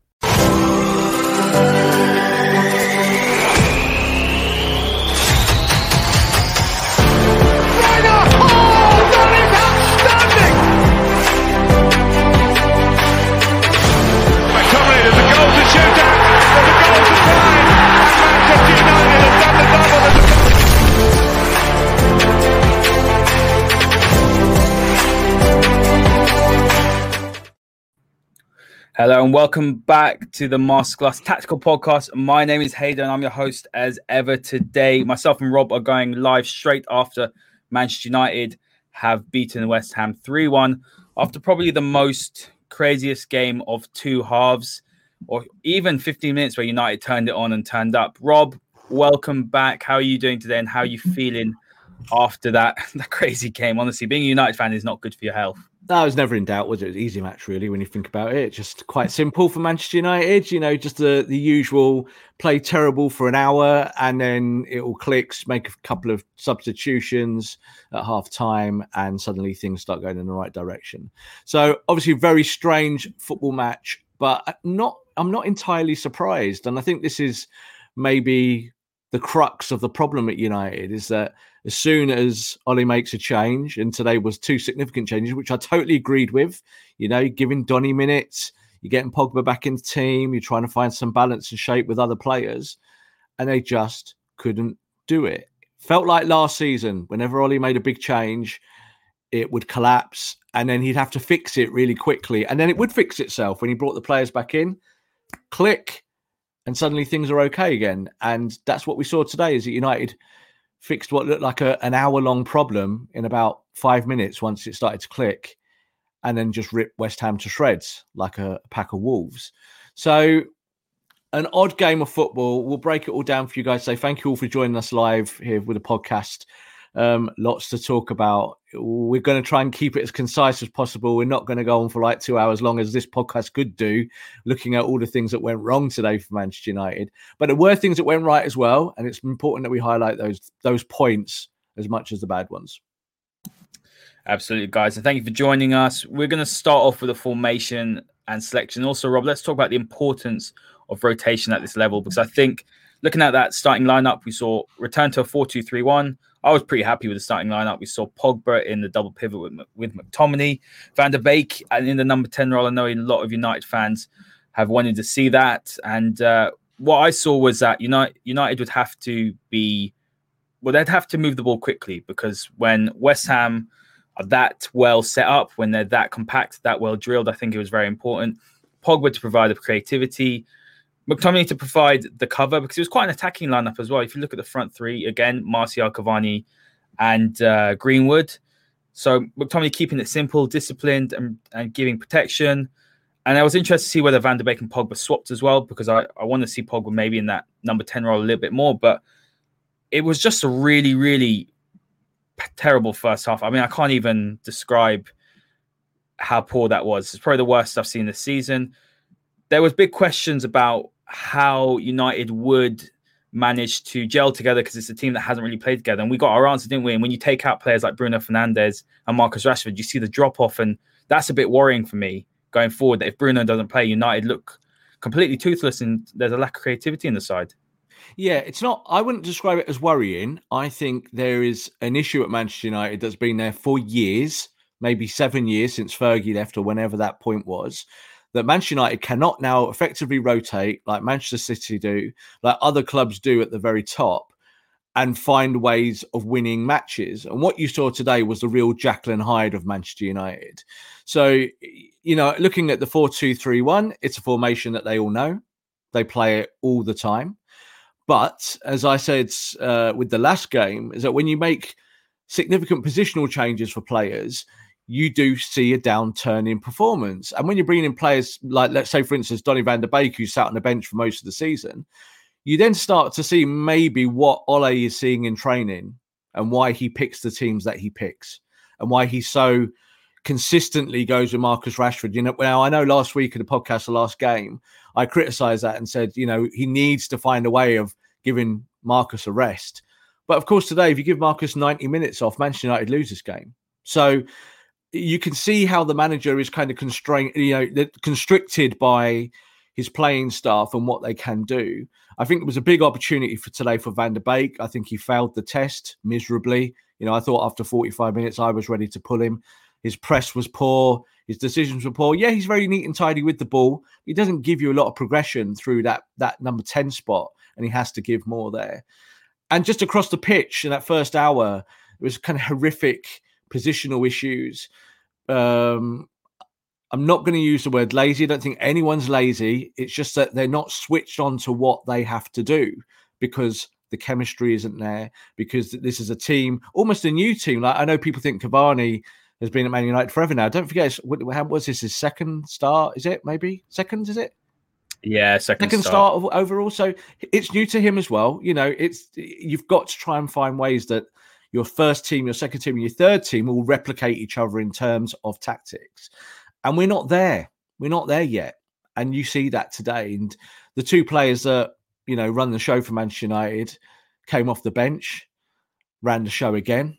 McTominay, Thank you. Hello and welcome back to the Masterclass Tactical Podcast. My name is Haider. I'm your host as ever today. Myself and Rob are going live straight after Manchester United have beaten West Ham 3 1 after probably the most craziest game of two halves or even 15 minutes where United turned it on and turned up. Rob, welcome back. How are you doing today and how are you feeling after that, that crazy game? Honestly, being a United fan is not good for your health. That was never in doubt, was it? It was an easy match, really, when you think about it. Just quite simple for Manchester United. You know, just the, the usual play terrible for an hour and then it all clicks, make a couple of substitutions at half time, and suddenly things start going in the right direction. So, obviously, very strange football match, but not I'm not entirely surprised. And I think this is maybe the crux of the problem at United is that as soon as Ole makes a change, and today was two significant changes, which I totally agreed with, you know, giving Donny minutes, you're getting Pogba back in the team, you're trying to find some balance and shape with other players, and they just couldn't do it. Felt like last season, whenever Ole made a big change, it would collapse and then he'd have to fix it really quickly. And then it would fix itself when he brought the players back in. Click, and suddenly things are okay again. And that's what we saw today is that United fixed what looked like a, an hour long problem in about five minutes once it started to click and then just ripped West Ham to shreds like a, a pack of wolves. So an odd game of football. We'll break it all down for you guys. Say thank you all for joining us live here with the podcast. Um, lots to talk about. We're going to try and keep it as concise as possible. We're not going to go on for like two hours long as this podcast could do, looking at all the things that went wrong today for Manchester United. But there were things that went right as well, and it's important that we highlight those those points as much as the bad ones. Absolutely, guys. And thank you for joining us. We're going to start off with a formation and selection. Also, Rob, let's talk about the importance of rotation at this level because I think looking at that starting lineup, we saw return to a 4 2 3 1. I was pretty happy with the starting lineup. We saw Pogba in the double pivot with, with McTominay, Van der Beek, and in the number 10 role. I know a lot of United fans have wanted to see that. And uh, what I saw was that United, United would have to be, well, they'd have to move the ball quickly because when West Ham are that well set up, when they're that compact, that well drilled, I think it was very important. Pogba to provide the creativity, McTominay to provide the cover because it was quite an attacking lineup as well. If you look at the front three, again, Martial, Cavani, and uh, Greenwood. So McTominay keeping it simple, disciplined, and, and giving protection. And I was interested to see whether Van der Beek and Pogba swapped as well because I, I want to see Pogba maybe in that number 10 role a little bit more. But it was just a really, really terrible first half. I mean, I can't even describe how poor that was. It's probably the worst I've seen this season. there was big questions about how United would manage to gel together because it's a team that hasn't really played together. And we got our answer, didn't we? And when you take out players like Bruno Fernandes and Marcus Rashford, you see the drop off, and that's a bit worrying for me going forward. That if Bruno doesn't play, United look completely toothless, and there's a lack of creativity in the side. Yeah, it's not. I wouldn't describe it as worrying. I think there is an issue at Manchester United that's been there for years, maybe seven years since Fergie left, or whenever that point was. That Manchester United cannot now effectively rotate like Manchester City do, like other clubs do at the very top, and find ways of winning matches. And what you saw today was the real and Hyde of Manchester United. So, you know, looking at the 4 2 3 1, it's a formation that they all know. They play it all the time. But as I said uh, with the last game, is that when you make significant positional changes for players, you do see a downturn in performance. And when you're bringing in players like, let's say, for instance, Donny van der Beek, who sat on the bench for most of the season, you then start to see maybe what Ole is seeing in training and why he picks the teams that he picks and why he so consistently goes with Marcus Rashford. You know, now I know last week in the podcast, the last game, I criticized that and said, you know, he needs to find a way of giving Marcus a rest. But of course, today, if you give Marcus 90 minutes off, Manchester United lose this game. So you can see how the manager is kind of constrained, you know, constricted by his playing staff and what they can do. I think it was a big opportunity for today for Van der Beek. I think he failed the test miserably. You know, I thought after 45 minutes I was ready to pull him. His press was poor. His decisions were poor. Yeah, he's very neat and tidy with the ball. He doesn't give you a lot of progression through that that number 10 spot, and he has to give more there. And just across the pitch in that first hour, it was kind of horrific positional issues. Um, I'm not going to use the word lazy. I don't think anyone's lazy. It's just that they're not switched on to what they have to do because the chemistry isn't there. Because this is a team, almost a new team. Like I know people think Cavani has been at Man United forever now. Don't forget, what, how was this his second start? Is it maybe second? Is it? Yeah, second, second start. start overall. So it's new to him as well. You know, it's you've got to try and find ways that your first team, your second team, and your third team will replicate each other in terms of tactics. And we're not there. We're not there yet. And you see that today. And the two players that, you know, run the show for Manchester United came off the bench, ran the show again,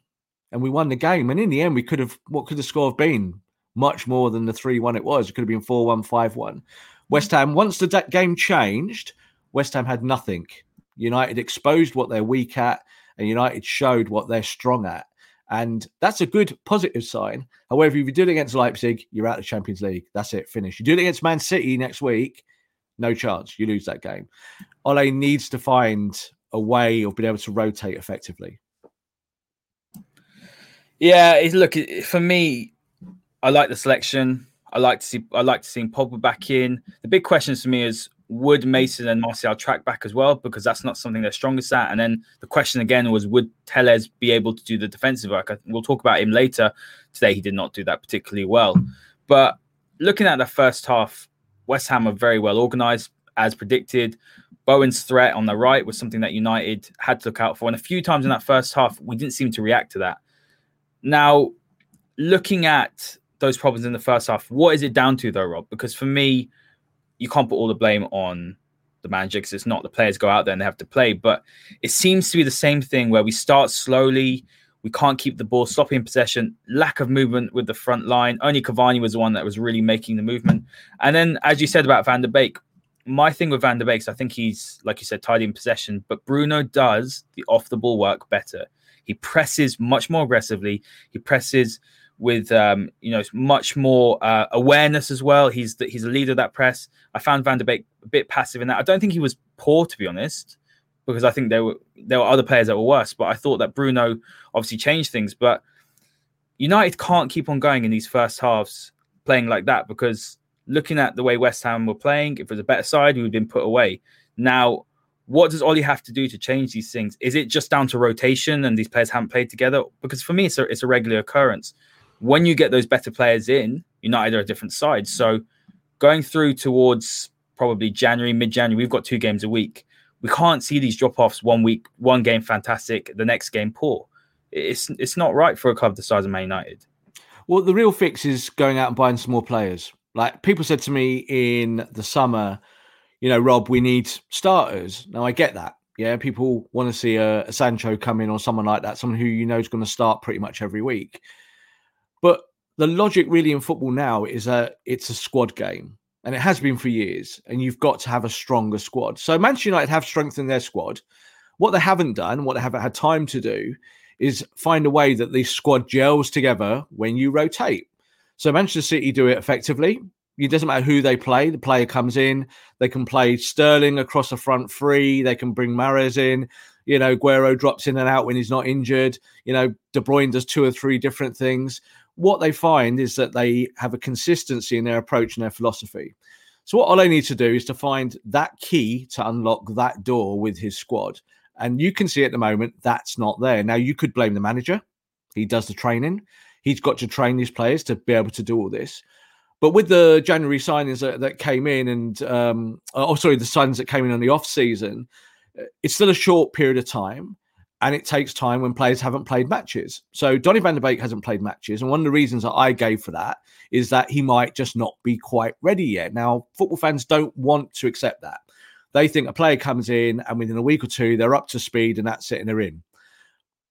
and we won the game. And in the end, we could have, what could the score have been? Much more than the 3 1 it was. It could have been 4 1, 5 1. West Ham, once the game changed, West Ham had nothing. United exposed what they're weak at, and United showed what they're strong at. And that's a good positive sign. However, if you do it against Leipzig, you're out of the Champions League. That's it, finish. You do it against Man City next week, no chance. You lose that game. Ole needs to find a way of being able to rotate effectively. Yeah, look for me. I like the selection. I like to see. I like to see Pogba back in. The big question for me is would Mason and Martial track back as well? Because that's not something they're strongest at. And then the question again was, would Telles be able to do the defensive work? We'll talk about him later. Today, he did not do that particularly well. But looking at the first half, West Ham are very well organised, as predicted. Bowen's threat on the right was something that United had to look out for. And a few times in that first half, we didn't seem to react to that. Now, looking at those problems in the first half, what is it down to, though, Rob? Because for me, you can't put all the blame on the manager because it's not the players go out there and they have to play. But it seems to be the same thing where we start slowly, we can't keep the ball, stopping possession, lack of movement with the front line. Only Cavani was the one that was really making the movement. And then, as you said about Van der Beek, my thing with Van der Beek, is I think he's, like you said, tidy in possession, but Bruno does the off the ball work better. He presses much more aggressively. He presses with um, you know much more uh, awareness as well. He's the, he's a leader of that press. I found Van der Beek a bit passive in that. I don't think he was poor to be honest, because I think there were there were other players that were worse. But I thought that Bruno obviously changed things. But United can't keep on going in these first halves playing like that because looking at the way West Ham were playing, if it was a better side, we would have been put away. Now, what does Ole have to do to change these things? Is it just down to rotation and these players haven't played together? Because for me, it's a, it's a regular occurrence when you get those better players in, United are a different side. So going through towards probably January, mid January, we've got two games a week. We can't see these drop offs one week, one game fantastic, the next game poor. It's it's not right for a club the size of Man United. Well, the real fix is going out and buying some more players. Like people said to me in the summer, you know, Rob, we need starters. Now I get that. Yeah, people want to see a, a Sancho come in or someone like that, someone who you know is going to start pretty much every week. But the logic really in football now is that it's a squad game, and it has been for years. And you've got to have a stronger squad. So Manchester United have strengthened their squad. What they haven't done, what they haven't had time to do, is find a way that the squad gels together when you rotate. So Manchester City do it effectively. It doesn't matter who they play. The player comes in. They can play Sterling across the front three. They can bring Mahrez in. You know, Agüero drops in and out when he's not injured. You know, De Bruyne does two or three different things. What they find is that they have a consistency in their approach and their philosophy. So what Ole needs to do is to find that key to unlock that door with his squad. And you can see at the moment that's not there. Now you could blame the manager. He does the training. He's got to train these players to be able to do all this. But with the January signings that, that came in, and um, oh, sorry, the signings that came in on the off season, uh, it's still a short period of time, and it takes time when players haven't played matches. So Donny Van der Beek hasn't played matches, and one of the reasons that I gave for that is that he might just not be quite ready yet. Now, football fans don't want to accept that. They think a player comes in, and within a week or two, they're up to speed, and that's it, and they're in.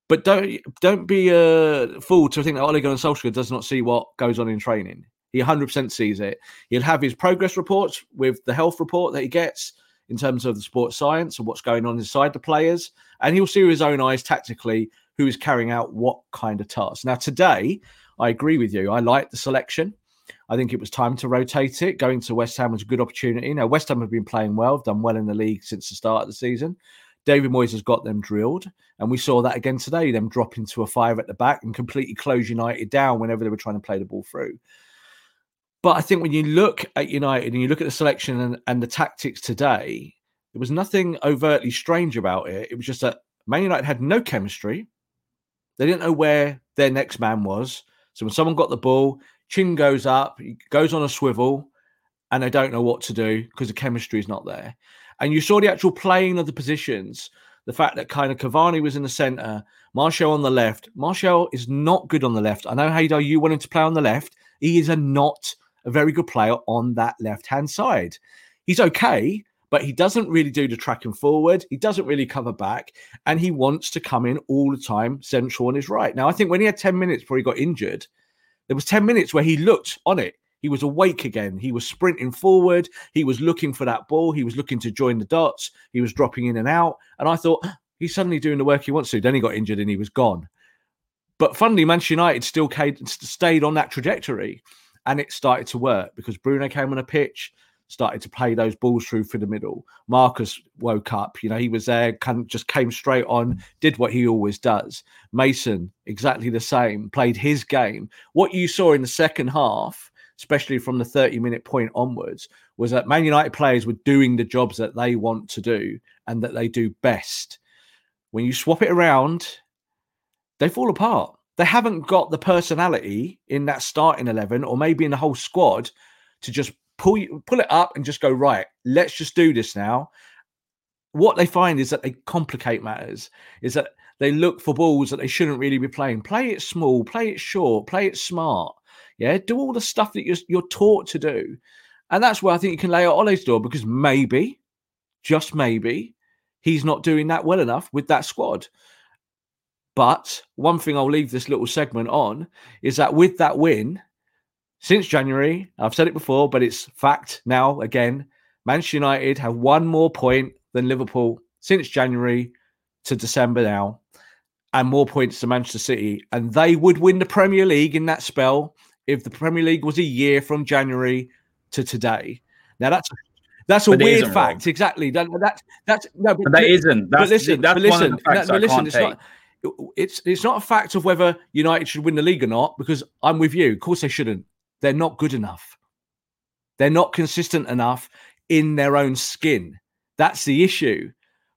But don't don't be a fool to think that Ole Gunnar Solskjaer does not see what goes on in training. He 100% sees it. He'll have his progress reports with the health report that he gets in terms of the sports science and what's going on inside the players. And he'll see with his own eyes tactically who is carrying out what kind of task. Now, today, I agree with you. I like the selection. I think it was time to rotate it. Going to West Ham was a good opportunity. Now, West Ham have been playing well, done well in the league since the start of the season. David Moyes has got them drilled. And we saw that again today, them dropping to a five at the back and completely close United down whenever they were trying to play the ball through. But I think when you look at United and you look at the selection and, and the tactics today, there was nothing overtly strange about it. It was just that Man United had no chemistry. They didn't know where their next man was. So when someone got the ball, chin goes up, he goes on a swivel, and they don't know what to do because the chemistry is not there. And you saw the actual playing of the positions. The fact that kind of Cavani was in the centre, Martial on the left. Martial is not good on the left. I know, Haider, you want him to play on the left. He is a not a very good player on that left hand side. He's okay, but he doesn't really do the tracking forward. He doesn't really cover back, and he wants to come in all the time central on his right. Now, I think when he had 10 minutes before he got injured, there was 10 minutes where he looked on it. He was awake again. He was sprinting forward. He was looking for that ball. He was looking to join the dots. He was dropping in and out. And I thought, he's suddenly doing the work he wants to. Then he got injured and he was gone. But funnily, Manchester United still stayed on that trajectory and it started to work because Bruno came on a pitch, started to play those balls through for the middle. Marcus woke up, you know, he was there, kind of just came straight on, did what he always does. Mason, exactly the same, played his game. What you saw in the second half, especially from the 30 minute point onwards, was that Man United players were doing the jobs that they want to do and that they do best. When you swap it around, they fall apart they haven't got the personality in that starting 11 or maybe in the whole squad to just pull pull it up and just go right let's just do this now. What they find is that they complicate matters is that they look for balls that they shouldn't really be playing. Play it small play it short play it smart yeah? Do all the stuff that you're, you're taught to do. And that's where i think you can lay out Ole's door because maybe just maybe he's not doing that well enough with that squad but one thing I'll leave this little segment on is that with that win, since January, I've said it before, but it's fact now again. Manchester United have one more point than Liverpool since January to December now, and more points to Manchester City. And they would win the Premier League in that spell if the Premier League was a year from January to today. Now that's that's a weird fact, wrong. exactly. That, that, that's no, but, but that isn't. That's, but listen, that's but listen, no, but listen, it's take. not it's it's not a fact of whether United should win the league or not, because I'm with you. Of course, they shouldn't. They're not good enough. They're not consistent enough in their own skin. That's the issue.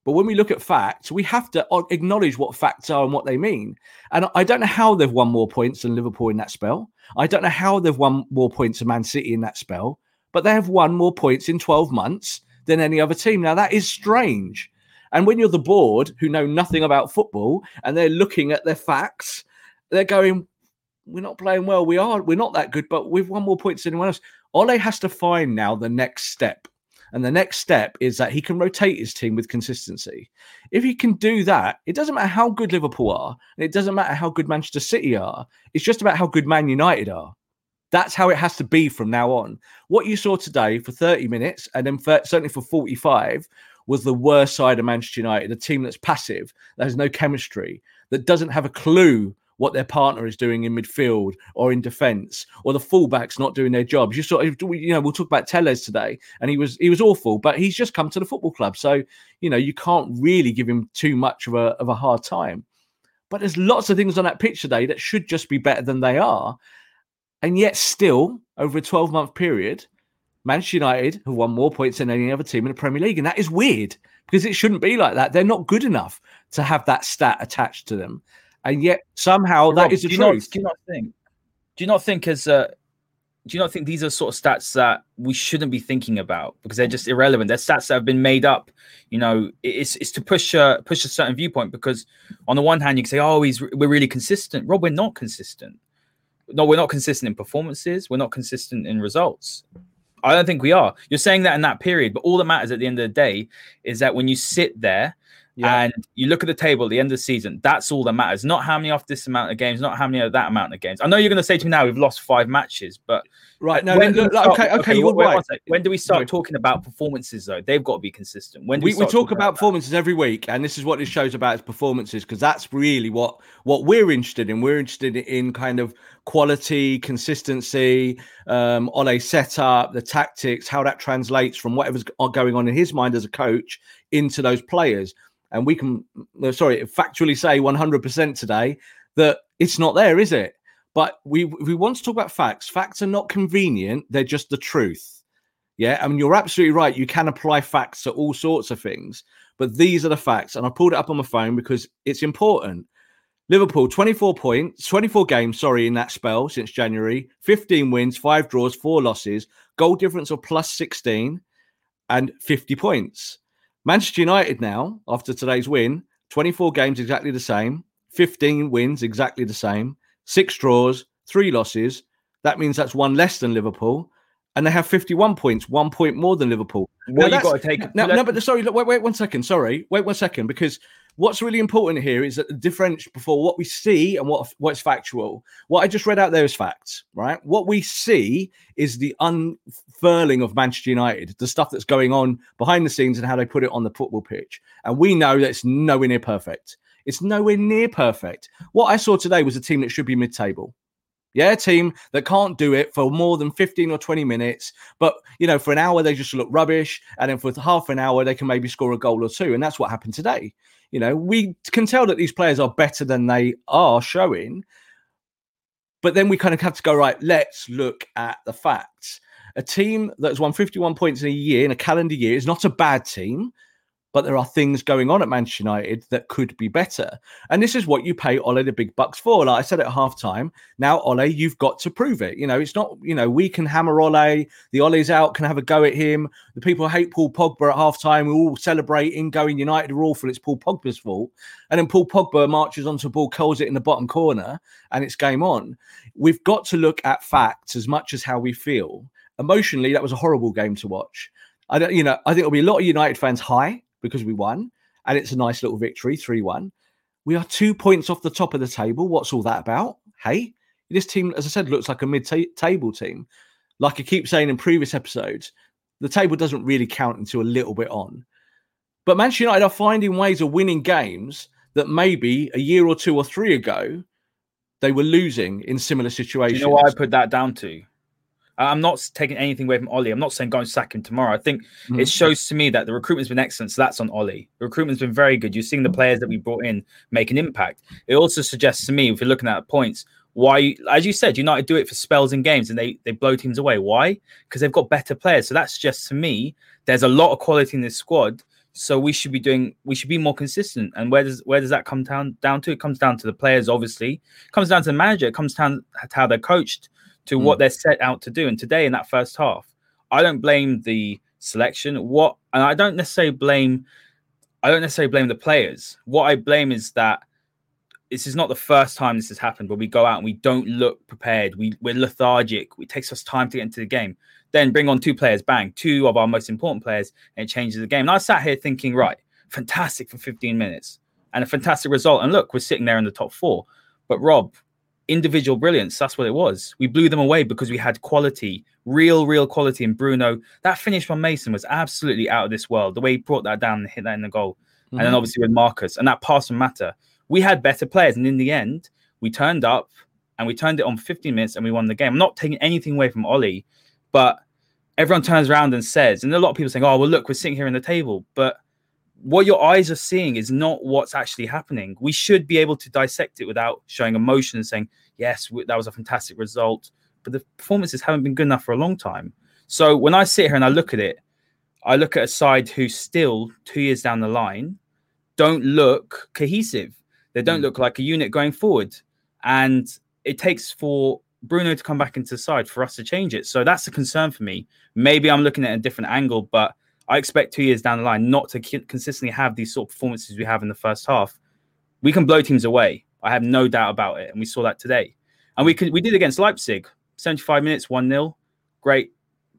But when we look at facts, we have to acknowledge what facts are and what they mean. And I don't know how they've won more points than Liverpool in that spell. I don't know how they've won more points than Man City in that spell, but they have won more points in 12 months than any other team. Now, that is strange. And when you're the board who know nothing about football and they're looking at their facts, they're going, we're not playing well. We are. We're not that good, but we've won more points than anyone else. Ole has to find now the next step. And the next step is that he can rotate his team with consistency. If he can do that, it doesn't matter how good Liverpool are, and it doesn't matter how good Manchester City are. It's just about how good Man United are. That's how it has to be from now on. What you saw today for 30 minutes, and then for, certainly for 45, was the worst side of Manchester United, a team that's passive, that has no chemistry, that doesn't have a clue what their partner is doing in midfield or in defence, or the fullbacks not doing their jobs. You saw, you know, we'll talk about Telles today, and he was he was awful, but he's just come to the football club, so you know you can't really give him too much of a of a hard time. But there's lots of things on that pitch today that should just be better than they are, and yet still over a 12 month period, Manchester United have won more points than any other team in the Premier League, and that is weird because it shouldn't be like that. They're not good enough to have that stat attached to them and yet somehow Rob, that is the do truth. You not, do you not think? Do you not think as uh, do you not think these are sort of stats that we shouldn't be thinking about because they're just irrelevant? They're stats that have been made up. You know, it's it's to push a push a certain viewpoint because on the one hand you can say, oh, he's we're really consistent. Rob, we're not consistent. No, we're not consistent in performances. We're not consistent in results. I don't think we are. You're saying that in that period, but all that matters at the end of the day is that when you sit there yeah. And you look at the table at the end of the season, that's all that matters. Not how many off this amount of games, not how many of that amount of games. I know you're going to say to me now, we've lost five matches, but right. No, no, okay, okay, right. When do we start talking about performances though? They've got to be consistent. When we, we, talk about, about performances every week, and this is what this shows about is performances because that's really what what we're interested in. We're interested in kind of quality, consistency, um, on a setup, the tactics, how that translates from whatever's going on in his mind as a coach into those players and we can, sorry, factually say 100% today that it's not there, is it? But we we want to talk about facts. Facts are not convenient; they're just the truth. Yeah, I mean you're absolutely right. You can apply facts to all sorts of things, but these are the facts. And I pulled it up on my phone because it's important. Liverpool 24 points, 24 games, sorry, in that spell since January, 15 wins, five draws, four losses, goal difference of plus 16, and 50 points. Manchester United now, after today's win, 24 games exactly the same, 15 wins exactly the same, six draws, three losses. That means that's one less than Liverpool. And they have 51 points, one point more than Liverpool. Well, you've got to take. No, no, but sorry, wait, wait one second. Sorry, wait one second, because what's really important here is that the difference before what we see and what what's factual. What I just read out there is facts, right? What we see is the unfurling of Manchester United, the stuff that's going on behind the scenes and how they put it on the football pitch. And we know that it's nowhere near perfect. It's nowhere near perfect. What I saw today was a team that should be mid-table. Yeah, a team that can't do it for more than 15 or 20 minutes. But, you know, for an hour, they just look rubbish. And then for half an hour, they can maybe score a goal or two. And that's what happened today. You know, we can tell that these players are better than they are showing. But then we kind of have to go, right, let's look at the facts. A team that has won 51 points in a year, in a calendar year, is not a bad team but there are things going on at Manchester United that could be better. And this is what you pay Ole the big bucks for. Like I said at halftime, now Ole, you've got to prove it. You know, it's not, you know, we can hammer Ole, the Ole's out, can have a go at him. The people hate Paul Pogba at halftime. We're all celebrating, going United are awful. It's Paul Pogba's fault. And then Paul Pogba marches onto a ball, curls it in the bottom corner, and it's game on. We've got to look at facts as much as how we feel. Emotionally, that was a horrible game to watch. I don't, you know, I think there'll be a lot of United fans high because we won, and it's a nice little victory, 3 1. We are two points off the top of the table. What's all that about? Hey, this team, as I said, looks like a mid table team. Like I keep saying in previous episodes, the table doesn't really count until a little bit on. But Manchester United are finding ways of winning games that maybe a year or two or three ago they were losing in similar situations. Do you know what I put that down to? I'm not taking anything away from Ole. I'm not saying go and sack him tomorrow. I think mm-hmm. it shows to me that the recruitment's been excellent. So that's on Ole. The recruitment's been very good. You're seeing the players that we brought in make an impact. It also suggests to me, if you're looking at points, why, as you said, United do it for spells and games and they they blow teams away. Why? Because they've got better players. So that suggests to me there's a lot of quality in this squad. So we should be doing we should be more consistent. And where does where does that come down down to? It comes down to the players, obviously. It comes down to the manager. It comes down to how they're coached to mm. what they're set out to do. And today in that first half, I don't blame the selection. What and I don't necessarily blame I don't necessarily blame the players. What I blame is that this is not the first time this has happened, but we go out and we don't look prepared. We we're lethargic. It takes us time to get into the game. Then bring on two players, bang, two of our most important players, and it changes the game. And I sat here thinking, right, fantastic for 15 minutes and a fantastic result. And look, we're sitting there in the top four. But Rob, individual brilliance, that's what it was. We blew them away because we had quality, real, real quality in Bruno. That finish from Mason was absolutely out of this world. The way he brought that down and hit that in the goal. Mm-hmm. And then mm-hmm. obviously with Marcus and that pass from Mata we had better players. And in the end, we turned up and we turned it on 15 minutes and we won the game. I'm not taking anything away from Ole, but everyone turns around and says, and a lot of people saying, oh, well, look, we're sitting here in the table. But what your eyes are seeing is not what's actually happening. We should be able to dissect it without showing emotion and saying, yes, that was a fantastic result. But the performances haven't been good enough for a long time. So when I sit here and I look at it, I look at a side who still, two years down the line, don't look cohesive. They don't mm. look like a unit going forward. And it takes for Bruno to come back into the side for us to change it. So that's a concern for me. Maybe I'm looking at a different angle, but I expect two years down the line not to consistently have these sort of performances we have in the first half. We can blow teams away. I have no doubt about it. And we saw that today. And we could we did against Leipzig, 75 minutes, 1 0. Great,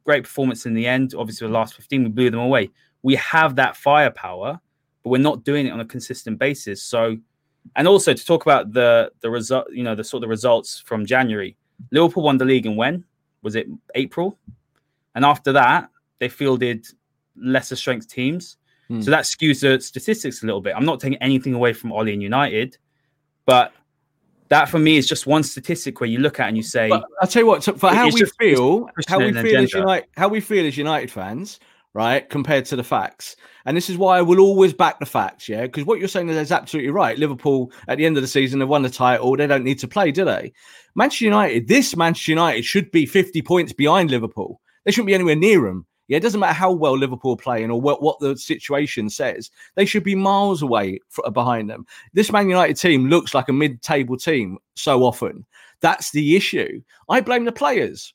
great performance in the end. Obviously, the last 15, we blew them away. We have that firepower, but we're not doing it on a consistent basis. So and also to talk about the the result, you know, the sort of results from January. Liverpool won the league in when was it April? And after that, they fielded lesser strength teams. Hmm. So that skews the statistics a little bit. I'm not taking anything away from Ole and United, but that for me is just one statistic where you look at and you say, but I'll tell you what, for how we feel, how we feel as United, how we feel as United fans, right, compared to the facts. And this is why I will always back the facts, yeah, because what you're saying is absolutely right. Liverpool at the end of the season have won the title. They don't need to play, do they? Manchester United, this Manchester United should be 50 points behind Liverpool. They shouldn't be anywhere near them. Yeah, it doesn't matter how well Liverpool playing or what, what the situation says. They should be miles away for, uh, behind them. This Man United team looks like a mid-table team so often. That's the issue. I blame the players.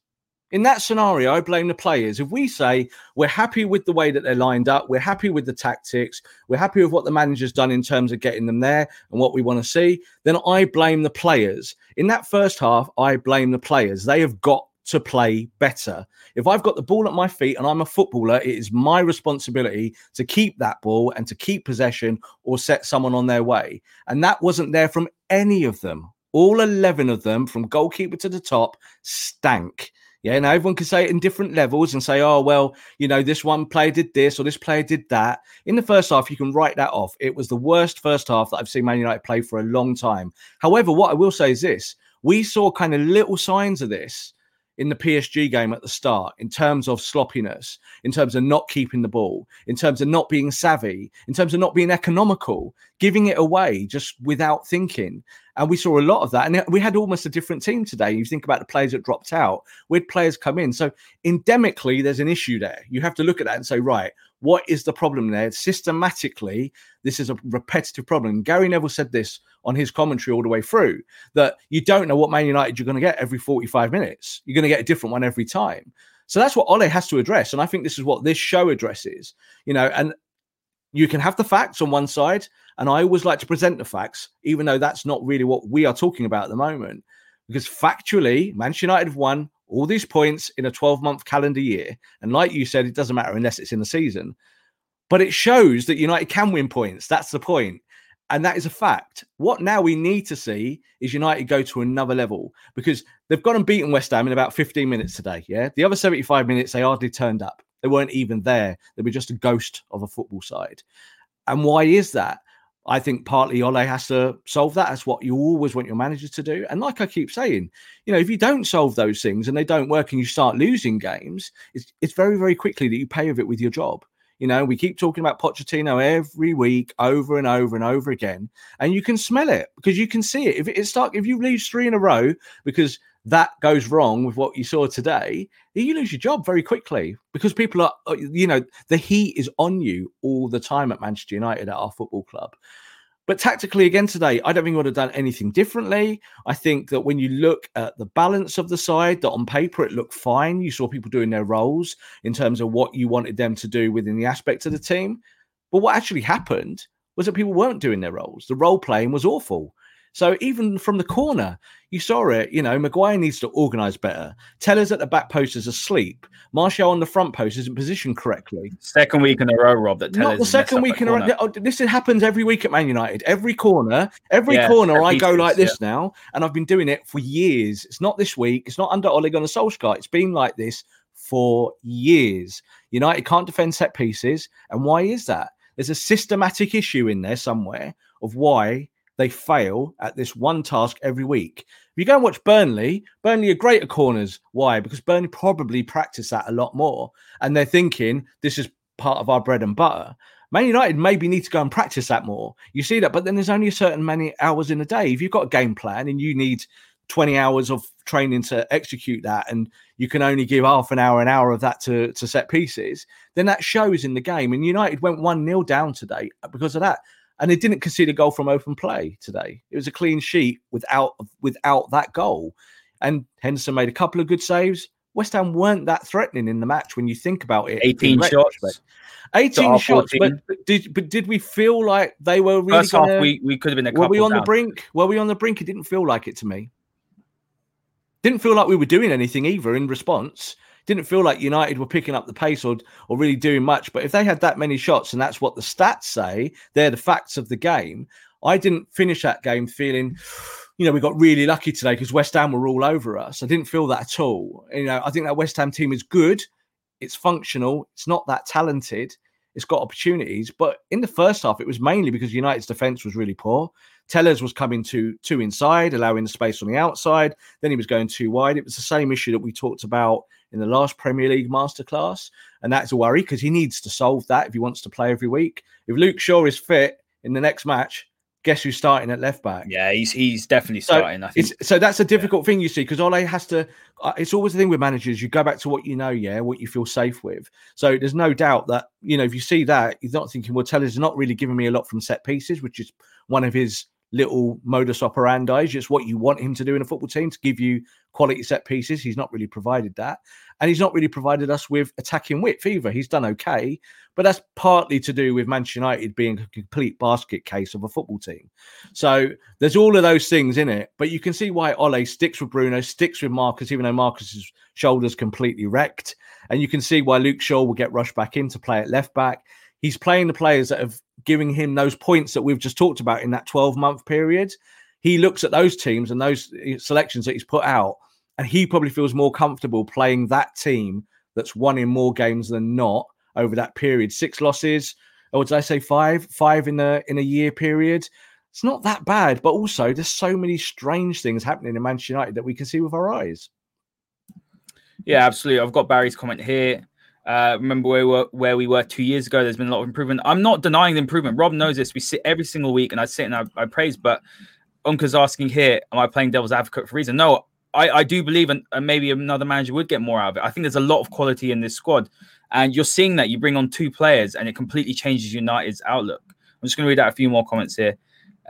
In that scenario, I blame the players. If we say we're happy with the way that they're lined up, we're happy with the tactics, we're happy with what the manager's done in terms of getting them there and what we want to see, then I blame the players. In that first half, I blame the players. They have got to play better. If I've got the ball at my feet and I'm a footballer, it is my responsibility to keep that ball and to keep possession or set someone on their way. And that wasn't there from any of them. All 11 of them, from goalkeeper to the top, stank. Yeah, now everyone can say it in different levels and say, oh, well, you know, this one player did this or this player did that. In the first half, you can write that off. It was the worst first half that I've seen Man United play for a long time. However, what I will say is this we saw kind of little signs of this in the PSG game at the start in terms of sloppiness, in terms of not keeping the ball, in terms of not being savvy, in terms of not being economical, giving it away just without thinking. And we saw a lot of that. And we had almost a different team today. You think about the players that dropped out, we had players come in. So endemically, there's an issue there. You have to look at that and say, right, what is the problem there? Systematically, this is a repetitive problem. Gary Neville said this on his commentary all the way through that you don't know what Man United you're going to get every 45 minutes. You're going to get a different one every time. So that's what Ole has to address. And I think this is what this show addresses, you know, and you can have the facts on one side. And I always like to present the facts, even though that's not really what we are talking about at the moment. Because factually, Manchester United have won all these points in a 12 month calendar year. And like you said, it doesn't matter unless it's in the season. But it shows that United can win points. That's the point. And that is a fact. What now we need to see is United go to another level because they've gone and beaten West Ham in about 15 minutes today. Yeah. The other 75 minutes, they hardly turned up. They weren't even there. They were just a ghost of a football side. And why is that? I think partly Ole has to solve that. That's what you always want your manager to do. And like I keep saying, you know, if you don't solve those things and they don't work and you start losing games, it's, it's very, very quickly that you pay of it with your job. You know, we keep talking about Pochettino every week, over and over and over again, and you can smell it because you can see it. If it start, if you lose three in a row because that goes wrong with what you saw today, you lose your job very quickly because people are, uh, you know, the heat is on you all the time at Manchester United at our football club. But tactically, again today, I don't think we would have done anything differently. I think that when you look at the balance of the side, that on paper it looked fine. You saw people doing their roles in terms of what you wanted them to do within the aspect of the team. But what actually happened was that people weren't doing their roles. The role playing was awful. So even from the corner, you saw it. You know, Maguire needs to organise better. Telles at the back post is asleep. Martial on the front post isn't positioned correctly. Second week in a row, Rob. That not the second week in a row. Oh, this happens every week at Man United. Every corner, every yeah, corner, I go like this yeah. now, and I've been doing it for years. It's not this week. It's not under Ole Gunnar Solskjaer. It's been like this for years. United can't defend set pieces, and why is that? There's a systematic issue in there somewhere of why they fail at this one task every week. If you go and watch Burnley, Burnley are great at corners. Why? Because Burnley probably practice that a lot more. And they're thinking this is part of our bread and butter. Man United maybe need to go and practice that more. You see that, but then there's only a certain many hours in a day. If you've got a game plan and you need 20 hours of training to execute that, and you can only give half an hour, an hour of that to, to set pieces, then that shows in the game. And United went 1 0 down today because of that and they didn't concede a goal from open play today. It was a clean sheet without without that goal. And Henderson made a couple of good saves. West Ham weren't that threatening in the match when you think about it. 18 shots. 18 shots, but, did but did we feel like they were really First gonna, half we, we could have been a couple. Were we on down. the brink? Were we on the brink? It didn't feel like it to me. Didn't feel like we were doing anything either in response didn't feel like United were picking up the pace or or really doing much. But if they had that many shots, and that's what the stats say, they're the facts of the game. I didn't finish that game feeling, you know, we got really lucky today because West Ham were all over us. I didn't feel that at all. You know, I think that West Ham team is good. It's functional. It's not that talented. It's got opportunities, but in the first half, it was mainly because United's defense was really poor. Telles was coming to two inside, allowing the space on the outside. Then he was going too wide. It was the same issue that we talked about in the last Premier League masterclass, and that's a worry because he needs to solve that if he wants to play every week. If Luke Shaw is fit in the next match, guess who's starting at left back? Yeah, he's he's definitely starting. So, I think. so that's a difficult yeah. thing you see because Ole has to. Uh, it's always the thing with managers. You go back to what you know, yeah, what you feel safe with. So there's no doubt that you know if you see that, you're not thinking, well, Telles not really giving me a lot from set pieces, which is one of his little modus operandi. Just what you want him to do in a football team to give you quality set pieces. He's not really provided that. And he's not really provided us with attacking width either. He's done okay, but that's partly to do with Manchester United being a complete basket case of a football team. So there's all of those things in it. But you can see why Ole sticks with Bruno, sticks with Marcus, even though Marcus's shoulder's completely wrecked. And you can see why Luke Shaw will get rushed back in to play at left back. He's playing the players that have given him those points that we've just talked about in that 12 month period. He looks at those teams and those eh, selections that he's put out and he probably feels more comfortable playing that team that's won in more games than not over that period. Six losses, or did I say five? Five in a in a year period. It's not that bad, but also there's so many strange things happening in Manchester United that we can see with our eyes. Yeah, absolutely. I've got Barry's comment here. Uh, remember where we were where we were two years ago. There's been a lot of improvement. I'm not denying the improvement. Rob knows this. We sit every single week, and I sit and I, I praise. But Unca's asking here, am I playing devil's advocate for reason? No, I, I do believe, and, and maybe another manager would get more out of it. I think there's a lot of quality in this squad, and you're seeing that you bring on two players, and it completely changes United's outlook. I'm just going to read out a few more comments here.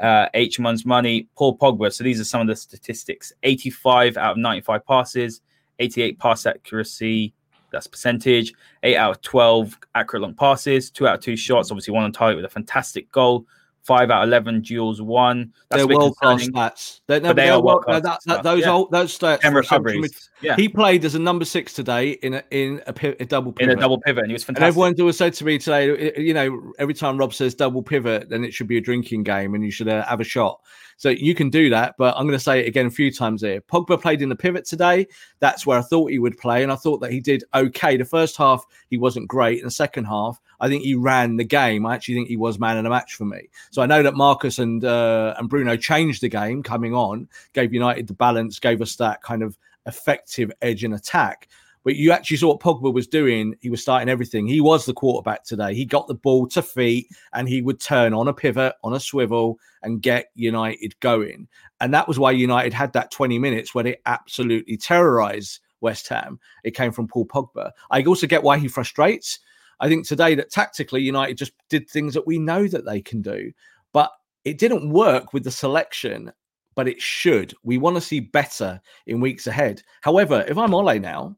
Uh, H months money, Paul Pogba. So these are some of the statistics: 85 out of 95 passes, 88 pass accuracy. That's percentage. Eight out of 12 accurate long passes, two out of two shots. Obviously, one on target with a fantastic goal five out of eleven duels won. That's they're world class stats. They're, but they are world class. That, that, those yeah. old, those stats. And recoveries. Yeah. He played as a number six today in a in a, a double pivot. In a double pivot, and he was fantastic. And everyone always said to me today, you know, every time Rob says double pivot, then it should be a drinking game, and you should uh, have a shot. So you can do that, but I'm going to say it again a few times here. Pogba played in the pivot today. That's where I thought he would play, and I thought that he did okay. The first half he wasn't great, and the second half I think he ran the game. I actually think he was man of the match for me. So I know that Marcus and uh, and Bruno changed the game coming on, gave United the balance, gave us that kind of effective edge in attack. But you actually saw what Pogba was doing. He was starting everything. He was the quarterback today. He got the ball to feet and he would turn on a pivot, on a swivel, and get United going. And that was why United had that 20 minutes where they absolutely terrorized West Ham. It came from Paul Pogba. I also get why he frustrates. I think today that tactically United just did things that we know that they can do, but it didn't work with the selection. But it should. We want to see better in weeks ahead. However, if I'm Ole now,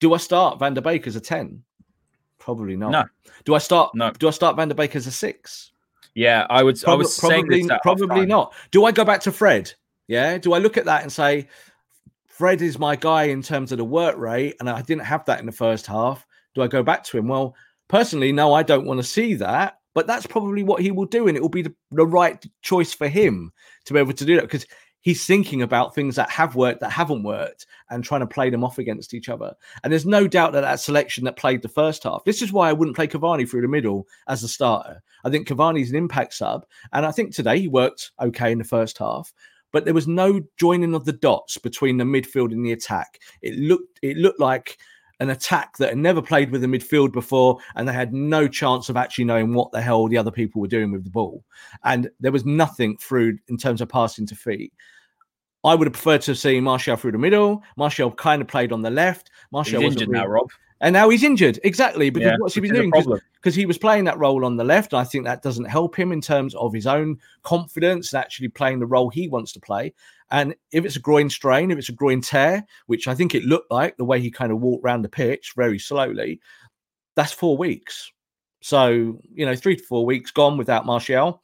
do I start Van der Beek as a 10? Probably not. No. Do I start no. do I start Van der Beek as a six? Yeah, I would. I was probably probably not. Do I go back to Fred? Yeah. Do I look at that and say Fred is my guy in terms of the work rate, and I didn't have that in the first half? Do I go back to him? Well, personally, no, I don't want to see that. But that's probably what he will do, and it will be the, the right choice for him to be able to do that because he's thinking about things that have worked that haven't worked and trying to play them off against each other. And there's no doubt that that selection that played the first half. This is why I wouldn't play Cavani through the middle as a starter. I think Cavani's an impact sub, and I think today he worked okay in the first half. But there was no joining of the dots between the midfield and the attack. It looked it looked like an attack that had never played with the midfield before, and they had no chance of actually knowing what the hell the other people were doing with the ball. And there was nothing through in terms of passing to feet. I would have preferred to see Martial through the middle. Martial kind of played on the left. Martial was injured now, Rob. And now he's injured. Exactly. Because yeah, what's he been doing? Because he was playing that role on the left. I think that doesn't help him in terms of his own confidence and actually playing the role he wants to play. And if it's a groin strain, if it's a groin tear, which I think it looked like the way he kind of walked around the pitch very slowly, that's four weeks. So, you know, three to four weeks gone without Martial.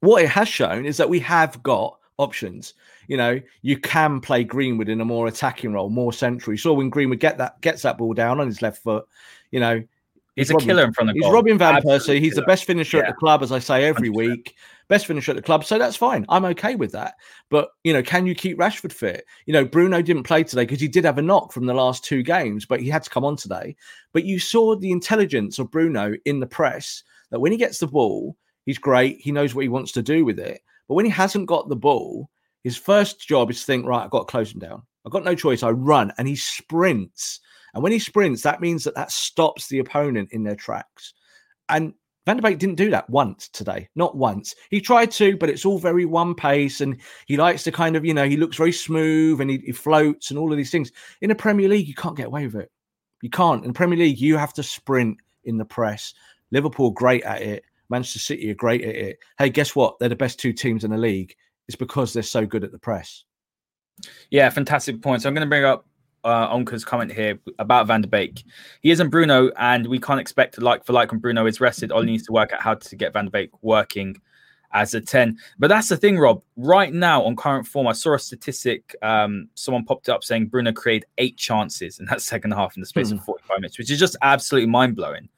What it has shown is that we have got options. You know, you can play Greenwood in a more attacking role, more central. You saw when Greenwood get that gets that ball down on his left foot, you know, He's, a killer in front of He's goal. Robin Van Persie. He's killer. the best finisher yeah. at the club, as I say every 100%. week. Best finisher at the club, so that's fine. I'm okay with that. But you know, can you keep Rashford fit? You know, Bruno didn't play today because he did have a knock from the last two games, but he had to come on today. But you saw the intelligence of Bruno in the press that when he gets the ball, he's great. He knows what he wants to do with it. But when he hasn't got the ball, his first job is to think, right, I've got to close him down. I've got no choice. I run and he sprints and when he sprints, that means that that stops the opponent in their tracks. And Van der Beek didn't do that once today, not once. He tried to, but it's all very one pace, and he likes to kind of, you know, he looks very smooth and he, he floats and all of these things. In the Premier League, you can't get away with it. You can't. In Premier League, you have to sprint in the press. Liverpool great at it. Manchester City are great at it. Hey, guess what? They're the best two teams in the league. It's because they're so good at the press. Yeah, fantastic point. So I'm going to bring up uh, Onka's comment here about Van der Beek. He isn't Bruno, and we can't expect like for like when Bruno is rested. Ole needs to work out how to get Van der Beek working as a 10. But that's the thing, Rob. Right now, on current form, I saw a statistic. Um, someone popped up saying Bruno created eight chances in that second half in the space mm. of hmm. 45 minutes, which is just absolutely mind blowing.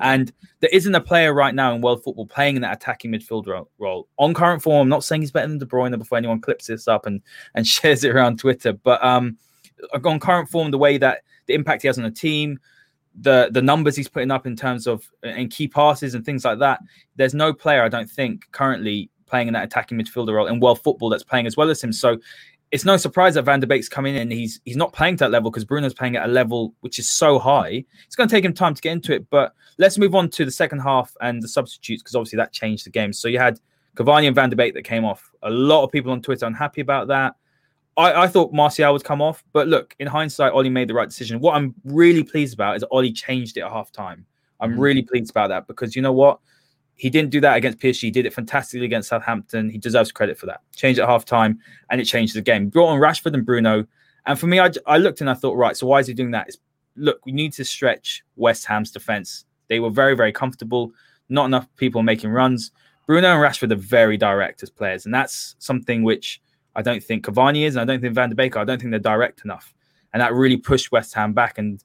And there isn't a player right now in world football playing in that attacking midfield role. On current form, I'm not saying he's better than De Bruyne before anyone clips this up and, and shares it around Twitter, but um, Uh, on current form, the way that the impact he has on the team, the the numbers he's putting up in terms of and key passes and things like that. There's no player I don't think currently playing in that attacking midfielder role in world football that's playing as well as him. So it's no surprise that Van der Beek's coming in he's he's not playing to that level because Bruno's playing at a level which is so high. It's going to take him time to get into it. But let's move on to the second half and the substitutes because obviously that changed the game. So you had Cavani and Van der Beek that came off. A lot of people on Twitter unhappy about that. I, I thought Martial would come off, but look, in hindsight, Ole made the right decision. What I'm really pleased about is Ole changed it at half time. I'm mm-hmm. really pleased about that because you know what? He didn't do that against PSG. He did it fantastically against Southampton. He deserves credit for that. Changed at half time and it changed the game. Brought on Rashford and Bruno. And for me, I, I looked and I thought, right, so why is he doing that? It's, look, we need to stretch West Ham's defense. They were very, very comfortable. Not enough people making runs. Bruno and Rashford are very direct as players. And that's something which I don't think Cavani is, and I don't think Van der Beek. I don't think they're direct enough, and that really pushed West Ham back. And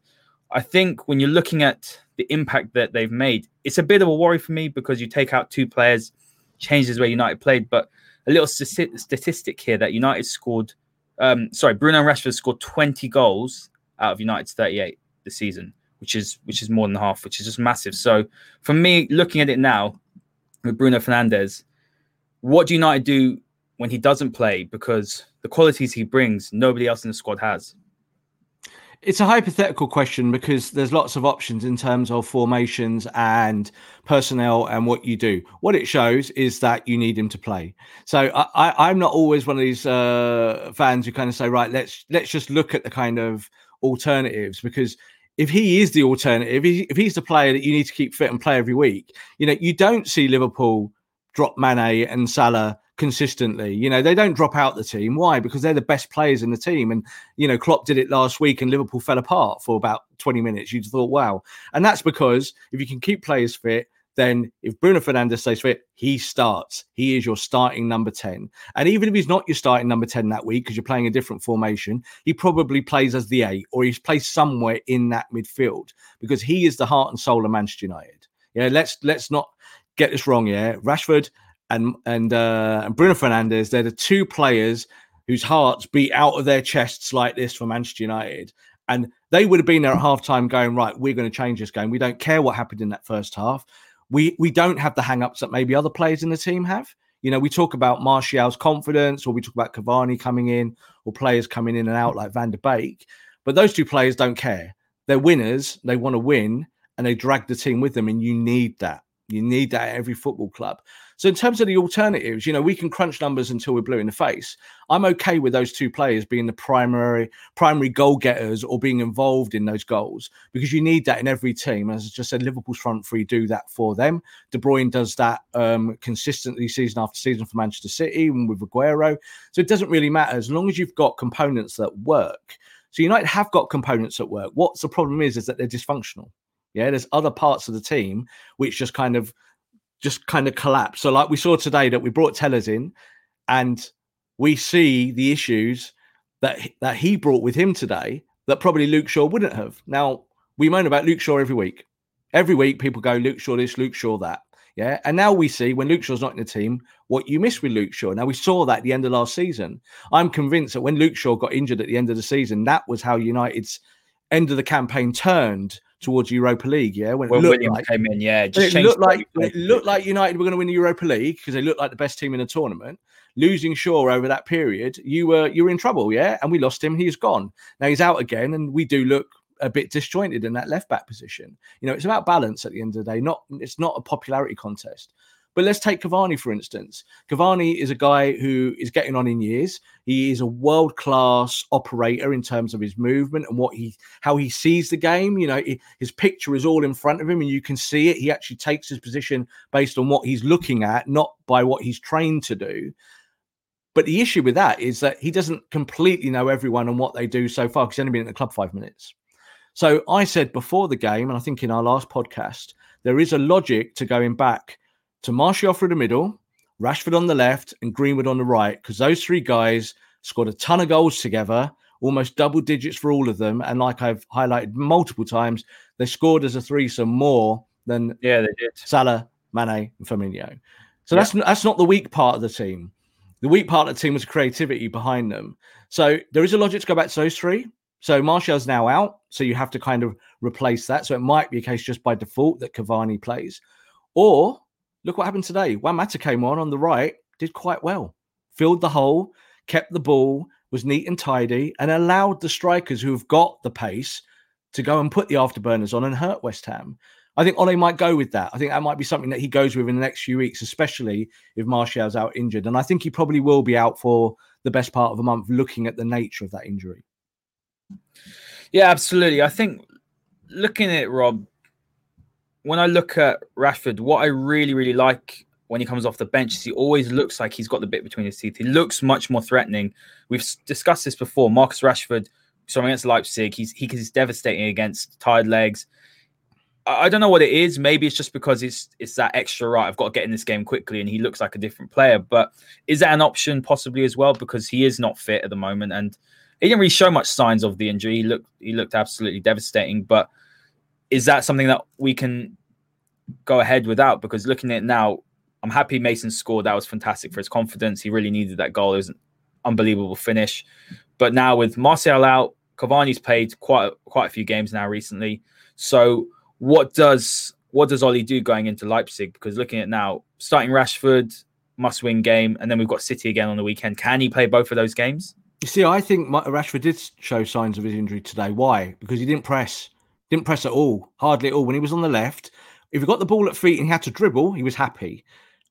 I think when you're looking at the impact that they've made, it's a bit of a worry for me because you take out two players, changes where United played. But a little statistic here that United scored, um, sorry, Bruno Rashford scored 20 goals out of United's 38 this season, which is which is more than half, which is just massive. So for me, looking at it now with Bruno Fernandes, what do United do when he doesn't play because the qualities he brings, nobody else in the squad has? It's a hypothetical question because there's lots of options in terms of formations and personnel and what you do. What it shows is that you need him to play. So I, am not always one of these uh, fans who kind of say, right, let's let's just look at the kind of alternatives because if he is the alternative, if he's the player that you need to keep fit and play every week, you know, you don't see Liverpool drop Mane and Salah consistently. You know, they don't drop out the team. Why? Because they're the best players in the team. And, you know, Klopp did it last week and Liverpool fell apart for about 20 minutes. You'd thought, wow. And that's because if you can keep players fit, then if Bruno Fernandes stays fit, he starts. He is your starting number 10. And even if he's not your starting number 10 that week because you're playing a different formation, he probably plays as the eight or he's placed somewhere in that midfield because he is the heart and soul of Manchester United. Yeah, let's let's not get this wrong. Yeah, Rashford and and uh, and Bruno Fernandes, they're the two players whose hearts beat out of their chests like this for Manchester United. And they would have been there at halftime going, right, we're going to change this game. We don't care what happened in that first half we we don't have the hang-ups that maybe other players in the team have. You know, we talk about Martial's confidence, or we talk about Cavani coming in, or players coming in and out like Van der Beek. But those two players don't care. They're winners. They want to win, and they drag the team with them. And you need that. You need that at every football club. So in terms of the alternatives, you know, we can crunch numbers until we're blue in the face. I'm okay with those two players being the primary primary goal getters or being involved in those goals because you need that in every team. As I just said, Liverpool's front three do that for them. De Bruyne does that um, consistently season after season for Manchester City and with Agüero. So it doesn't really matter as long as you've got components that work. So United have got components that work. What's the problem is is that they're dysfunctional. Yeah, there's other parts of the team which just kind of just kind of collapse. So, like we saw today, that we brought Telles in, and we see the issues that that he brought with him today that probably Luke Shaw wouldn't have. Now we moan about Luke Shaw every week. Every week, people go Luke Shaw this, Luke Shaw that. Yeah, and now we see when Luke Shaw's not in the team what you miss with Luke Shaw. Now we saw that at the end of last season. I'm convinced that when Luke Shaw got injured at the end of the season, that was how United's end of the campaign turned towards Europa League. Yeah, when, when Williams like, came in, yeah, it, it looked like it looked like United were going to win the Europa League because they looked like the best team in the tournament. Losing Shaw over that period, you were you were in trouble, yeah, and we lost him. He's gone. Now he's out again, and we do look a bit disjointed in that left back position. You know, it's about balance at the end of the day. Not it's not a popularity contest. But let's take Cavani, for instance. Cavani is a guy who is getting on in years. He is a world class operator in terms of his movement and what he, how he sees the game. You know, his picture is all in front of him, and you can see it. He actually takes his position based on what he's looking at, not by what he's trained to do. But the issue with that is that he doesn't completely know everyone and what they do so far because he's only been in the club five minutes. So I said before the game, and I think in our last podcast, there is a logic to going back to Martial through the middle, Rashford on the left, and Greenwood on the right, because those three guys scored a ton of goals together, almost double digits for all of them. And like I've highlighted multiple times, they scored as a threesome more than yeah, they did. Salah, Mane, and Firmino. So yeah. that's that's not the weak part of the team. The weak part of the team was creativity behind them. So there is a logic to go back to those three. So Martial's now out, so you have to kind of replace that. So it might be a case just by default that Cavani plays, or Look what happened today. Juan Mata came on on the right, did quite well, filled the hole, kept the ball, was neat and tidy, and allowed the strikers who have got the pace to go and put the afterburners on and hurt West Ham. I think Ole might go with that. I think that might be something that he goes with in the next few weeks, especially if Martial's out injured. And I think he probably will be out for the best part of a month, looking at the nature of that injury. Yeah, absolutely. I think looking at it, Rob, when I look at Rashford, what I really, really like when he comes off the bench is he always looks like he's got the bit between his teeth. He looks much more threatening. We've discussed this before. Marcus Rashford, so against Leipzig, he's he, he's devastating against tired legs. I, I don't know what it is. Maybe it's just because it's it's that extra right. I've got to get in this game quickly, and he looks like a different player. But is that an option possibly as well? Because he is not fit at the moment, and he didn't really show much signs of the injury. He looked he looked absolutely devastating, but is that something that we can go ahead without? Because looking at now, I'm happy Mason scored. That was fantastic for his confidence. He really needed that goal. It was an unbelievable finish. But now with Martial out, Cavani's played quite quite a few games now recently. So what does what does Ole do going into Leipzig? Because looking at now, starting Rashford, must win game, and then we've got City again on the weekend. Can he play both of those games? You see, I think Rashford did show signs of his injury today. Why? Because he didn't press. Didn't press at all, hardly at all. When he was on the left, if he got the ball at feet and he had to dribble, he was happy.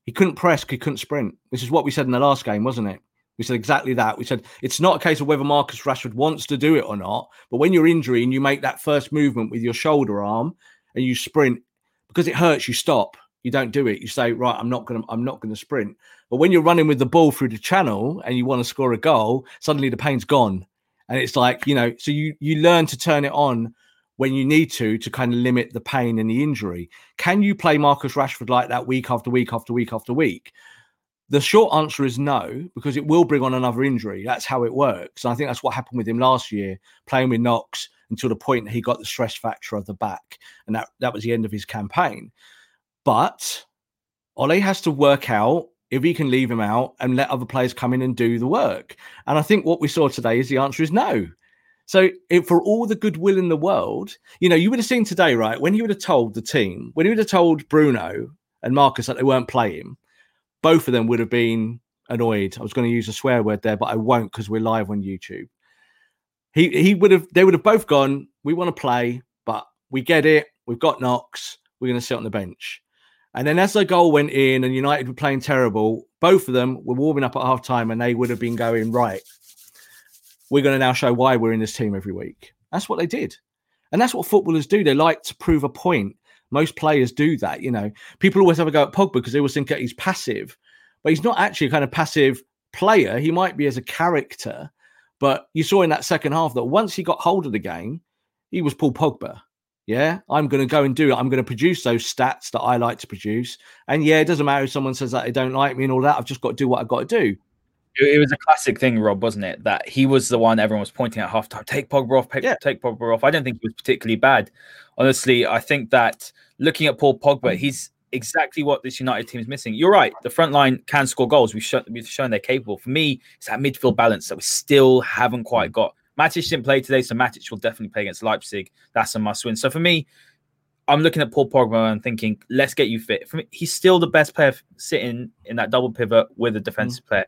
He couldn't press, he couldn't sprint. This is what we said in the last game, wasn't it? We said exactly that. We said it's not a case of whether Marcus Rashford wants to do it or not, but when you're injured and you make that first movement with your shoulder arm and you sprint because it hurts, you stop. You don't do it. You say, right, I'm not gonna, I'm not gonna sprint. But when you're running with the ball through the channel and you want to score a goal, suddenly the pain's gone, and it's like you know. So you you learn to turn it on when you need to to kind of limit the pain and the injury. Can you play Marcus Rashford like that week after week after week after week? The short answer is no, because it will bring on another injury. That's how it works. And I think that's what happened with him last year, playing with knocks until the point he got the stress fracture of the back. And that, that was the end of his campaign. But Ole has to work out if he can leave him out and let other players come in and do the work. And I think what we saw today is the answer is no. So, if, for all the goodwill in the world, you know, you would have seen today, right? When he would have told the team, when he would have told Bruno and Marcus that they weren't playing, both of them would have been annoyed. I was going to use a swear word there, but I won't because we're live on YouTube. He he would have they would have both gone, we want to play, but we get it. We've got knocks. We're going to sit on the bench. And then as the goal went in and United were playing terrible, both of them were warming up at half time and they would have been going, right, we're going to now show why we're in this team every week. That's what they did. And that's what footballers do. They like to prove a point. Most players do that. You know, people always have a go at Pogba because they always think that he's passive, but he's not actually a kind of passive player. He might be as a character, but you saw in that second half that once he got hold of the game, he was Paul Pogba. Yeah, I'm going to go and do it. I'm going to produce those stats that I like to produce. And yeah, it doesn't matter if someone says that they don't like me and all that. I've just got to do what I've got to do. It, was a classic thing, Rob, wasn't it? That he was the one everyone was pointing at halftime. Take Pogba off, take, yeah. take Pogba off. I don't think he was particularly bad. Honestly, I think that looking at Paul Pogba, he's exactly what this United team is missing. You're right. The front line can score goals. We've shown, we've shown they're capable. For me, it's that midfield balance that we still haven't quite got. Matic didn't play today, so Matic will definitely play against Leipzig. That's a must win. So for me, I'm looking at Paul Pogba and thinking, let's get you fit. For me, he's still the best player sitting in that double pivot with a defensive mm. player.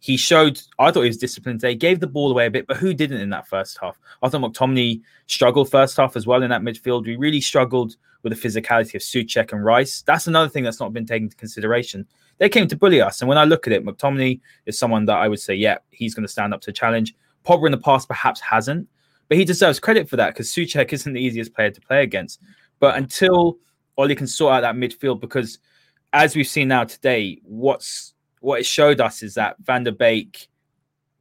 He showed, I thought he was disciplined today, gave the ball away a bit, but who didn't in that first half? I thought McTominay struggled first half as well in that midfield. We really struggled with the physicality of Soucek and Rice. That's another thing that's not been taken into consideration. They came to bully us. And when I look at it, McTominay is someone that I would say, yeah, he's going to stand up to challenge. Pogba in the past perhaps hasn't, but he deserves credit for that because Soucek isn't the easiest player to play against. But until Ole can sort out that midfield, because as we've seen now today, what's what it showed us is that Van der Beek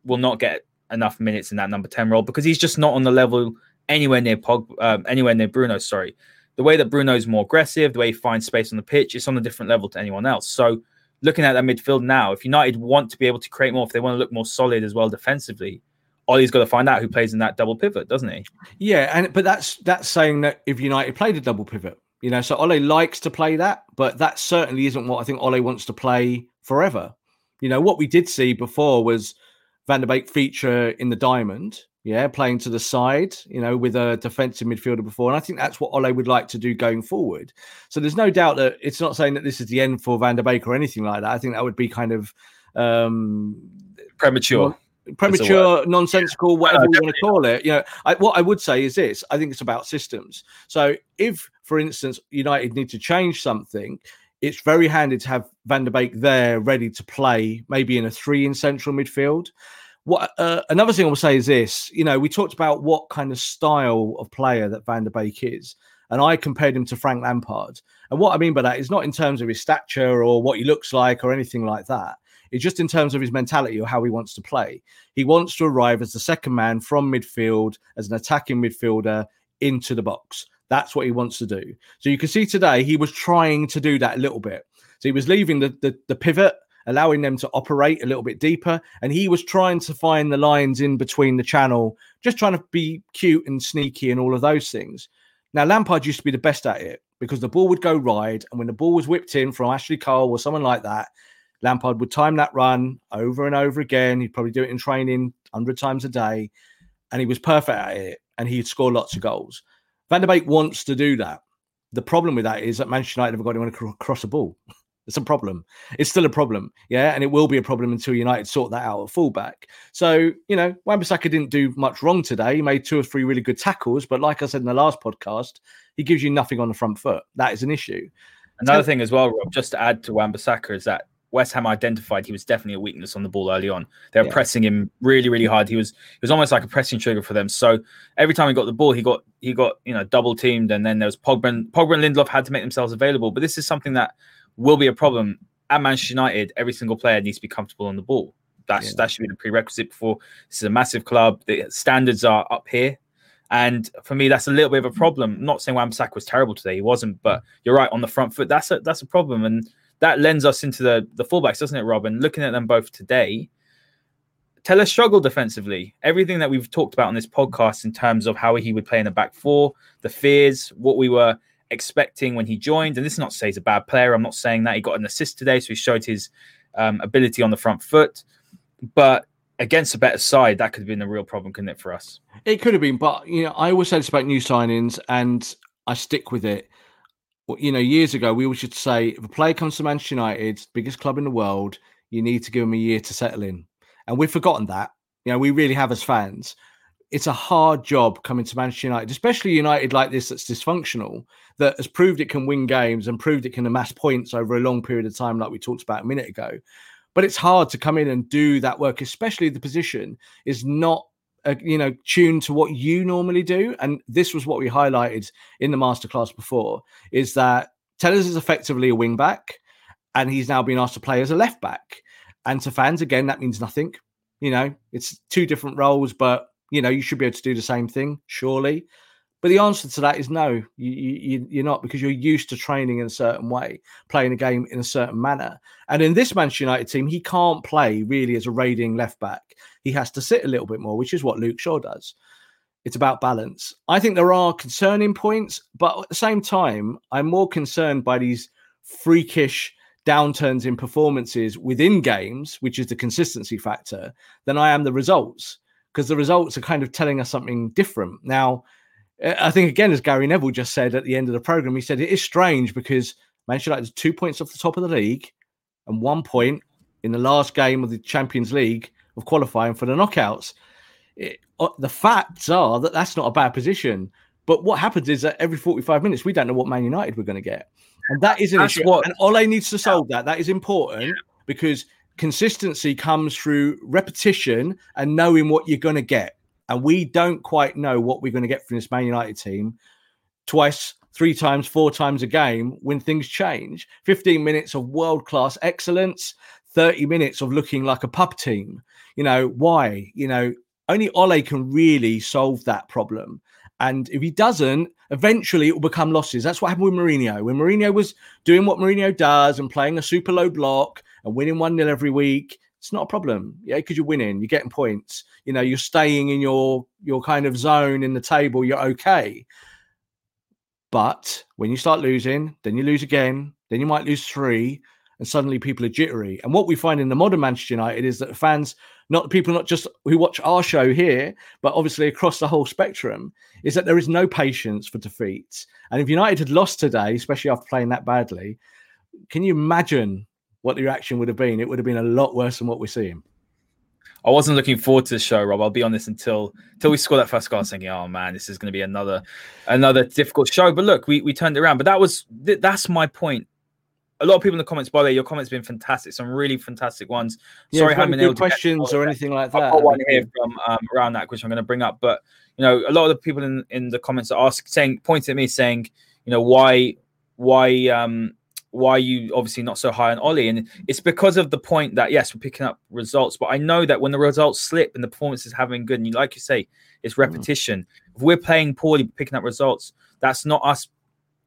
will not get enough minutes in that number 10 role because he's just not on the level anywhere near Pog, um, anywhere near Bruno. Sorry, the way that Bruno is more aggressive, the way he finds space on the pitch, it's on a different level to anyone else. So, looking at that midfield now, if United want to be able to create more, if they want to look more solid as well defensively, Ole's got to find out who plays in that double pivot, doesn't he? Yeah, and but that's that's saying that if United played a double pivot, you know, so Ole likes to play that, but that certainly isn't what I think Ole wants to play forever. You know, what we did see before was Van der Beek feature in the diamond, yeah, playing to the side, you know, with a defensive midfielder before. And I think that's what Ole would like to do going forward. So there's no doubt that it's not saying that this is the end for Van der Beek or anything like that. I think that would be kind of um premature premature, nonsensical, whatever you want to call it. You know, I, what I would say is this: I think it's about systems. So, if, for instance, United need to change something, it's very handy to have Van der Beek there, ready to play, maybe in a three in central midfield. What uh, another thing I will say is this: you know, we talked about what kind of style of player that Van der Beek is, and I compared him to Frank Lampard. And what I mean by that is not in terms of his stature or what he looks like or anything like that. It's just in terms of his mentality or how he wants to play. He wants to arrive as the second man from midfield, as an attacking midfielder into the box. That's what he wants to do. So you can see today he was trying to do that a little bit. So he was leaving the, the, the pivot, allowing them to operate a little bit deeper, and he was trying to find the lines in between the channel, just trying to be cute and sneaky and all of those things. Now Lampard used to be the best at it because the ball would go wide, and when the ball was whipped in from Ashley Cole or someone like that, Lampard would time that run over and over again. He'd probably do it in training 100 times a day, and he was perfect at it, and he'd score lots of goals. Van der Beek wants to do that. The problem with that is that Manchester United have got anyone to cross a ball. It's a problem. It's still a problem. Yeah. And it will be a problem until United sort that out at fullback. So, you know, Wan-Bissaka didn't do much wrong today. He made two or three really good tackles. But like I said in the last podcast, he gives you nothing on the front foot. That is an issue. Another so, thing as well, Rob, just to add to Wan-Bissaka is that West Ham identified he was definitely a weakness on the ball early on. They were yeah. pressing him really, really hard. He was he was almost like a pressing trigger for them. So every time he got the ball, he got he got you know double teamed, and then there was Pogba and Pogba and Lindelof had to make themselves available. But this is something that will be a problem at Manchester United. Every single player needs to be comfortable on the ball. That's yeah. that should be the prerequisite before this is a massive club. The standards are up here, And for me, that's a little bit of a problem. I'm not saying Wan-Bissaka was terrible today; he wasn't. But mm. you're right on the front foot. That's a that's a problem, and that lends us into the the fullbacks, doesn't it, Robin? Looking at them both today, Telles struggled defensively. Everything that we've talked about on this podcast in terms of how he would play in the back four, the fears, what we were expecting when he joined. And this is not to say he's a bad player. I'm not saying that he got an assist today, so he showed his um, ability on the front foot. But against a better side, that could have been a real problem, couldn't it, for us? It could have been, but you know, I always say this about new signings, and I stick with it. You know, years ago, we should say if a player comes to Manchester United, biggest club in the world, you need to give them a year to settle in. And we've forgotten that. You know, we really have as fans. It's a hard job coming to Manchester United, especially United like this that's dysfunctional, that has proved it can win games and proved it can amass points over a long period of time, like we talked about a minute ago. But it's hard to come in and do that work, especially the position is not uh, you know tuned to what you normally do and this was what we highlighted in the masterclass before is that Telles is effectively a wing back and he's now been asked to play as a left back and to fans, again, that means nothing. You know, it's two different roles, but you know, you should be able to do the same thing, surely. But the answer to that is no, you, you, you're not because you're used to training in a certain way, playing a game in a certain manner. And in this Manchester United team, he can't play really as a raiding left back. He has to sit a little bit more, which is what Luke Shaw does. It's about balance. I think there are concerning points, but at the same time, I'm more concerned by these freakish downturns in performances within games, which is the consistency factor, than I am the results because the results are kind of telling us something different. Now, I think again, as Gary Neville just said at the end of the program, he said it is strange because Manchester United is two points off the top of the league and one point in the last game of the Champions League of qualifying for the knockouts. It, uh, the facts are that that's not a bad position. But what happens is that every 45 minutes, we don't know what Man United we're going to get. And that is an That's issue. What, and Ole needs to solve that. That is important yeah. because consistency comes through repetition and knowing what you're going to get. And we don't quite know what we're going to get from this Man United team twice, three times, four times a game when things change. 15 minutes of world class excellence, 30 minutes of looking like a pub team. You know, why? You know, only Ole can really solve that problem. And if he doesn't, eventually it will become losses. That's what happened with Mourinho. When Mourinho was doing what Mourinho does and playing a super low block and winning 1 0 every week, it's not a problem. Yeah, because you're winning, you're getting points. You know, you're staying in your your kind of zone in the table, you're okay. But when you start losing, then you lose again, then you might lose three, and suddenly people are jittery. And what we find in the modern Manchester United is that fans, not people, not just who watch our show here, but obviously across the whole spectrum, is that there is no patience for defeats. And if United had lost today, especially after playing that badly, can you imagine what the reaction would have been? It would have been a lot worse than what we're seeing. I wasn't looking forward to the show, Rob. I'll be honest until until we score that first goal. I was thinking, oh man, this is going to be another another difficult show. But look, we, we turned it around. But that was that's my point a lot of people in the comments. By the way, your comments have been fantastic. Some really fantastic ones. Yeah, Sorry, I haven't been questions or anything like that. I've got one here from um, around that, which I'm going to bring up. But you know, a lot of the people in, in the comments are asking, saying, pointing at me, saying, you know, why, why, um, why you obviously not so high on Ole? And it's because of the point that yes, we're picking up results, but I know that when the results slip and the performance is having good, and you like you say, it's mm. repetition. Mm. If we're playing poorly, picking up results, that's not us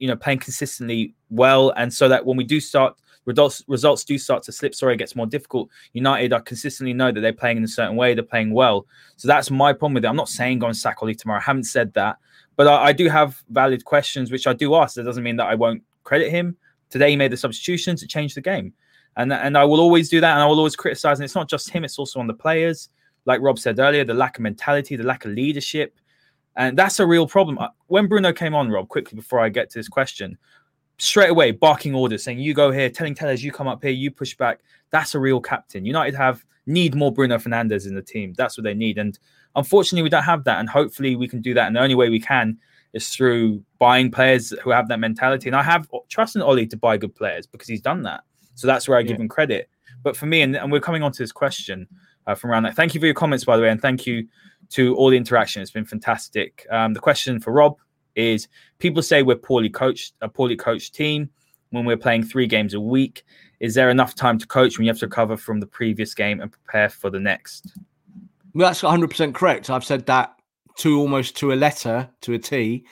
you know playing consistently well, and so that when we do start results results do start to slip. Sorry, it gets more difficult. United are consistently know that they're playing in a certain way, they're playing well. So that's my problem with it. I'm not saying go and sack Ole tomorrow. I haven't said that, but I, I do have valid questions which I do ask. That doesn't mean that I won't credit him. Today he made the substitutions to change the game. And, and I will always do that, and I will always criticize. And it's not just him; it's also on the players. Like Rob said earlier, the lack of mentality, the lack of leadership, and that's a real problem. Uh, when Bruno came on, Rob, quickly before I get to this question, straight away barking orders saying, You go here, telling Telles, you come up here, you push back. That's a real captain. United have need more Bruno Fernandes in the team. That's what they need. And unfortunately, we don't have that. And hopefully, we can do that. And the only way we can is through buying players who have that mentality. And I have trust in Ole to buy good players because he's done that. So that's where I give him credit. But for me, and, and we're coming on to this question uh, from around that. Thank you for your comments, by the way. And thank you to all the interaction. It's been fantastic. Um, the question for Rob is: People say we're poorly coached, a poorly coached team when we're playing three games a week. Is there enough time to coach when you have to recover from the previous game and prepare for the next? Well, that's 100% correct. I've said that to almost to a letter to a T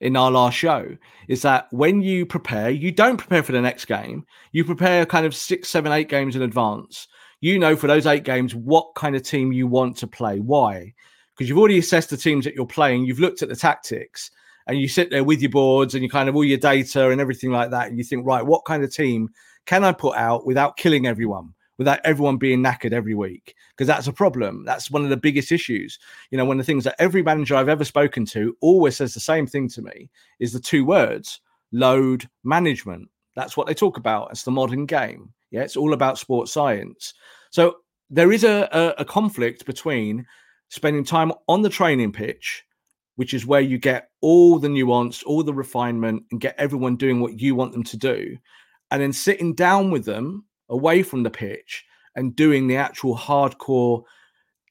in our last show is that when you prepare, you don't prepare for the next game. You prepare kind of six, seven, eight games in advance. You know for those eight games what kind of team you want to play. Why? Because you've already assessed the teams that you're playing. You've looked at the tactics, and you sit there with your boards and you kind of all your data and everything like that. And you think, right, what kind of team can I put out without killing everyone? without everyone being knackered every week because that's a problem. That's one of the biggest issues. You know, one of the things that every manager I've ever spoken to always says the same thing to me is the two words load management. That's what they talk about. It's the modern game. Yeah, it's all about sports science. So there is a, a, a conflict between spending time on the training pitch, which is where you get all the nuance, all the refinement, and get everyone doing what you want them to do, and then sitting down with them away from the pitch and doing the actual hardcore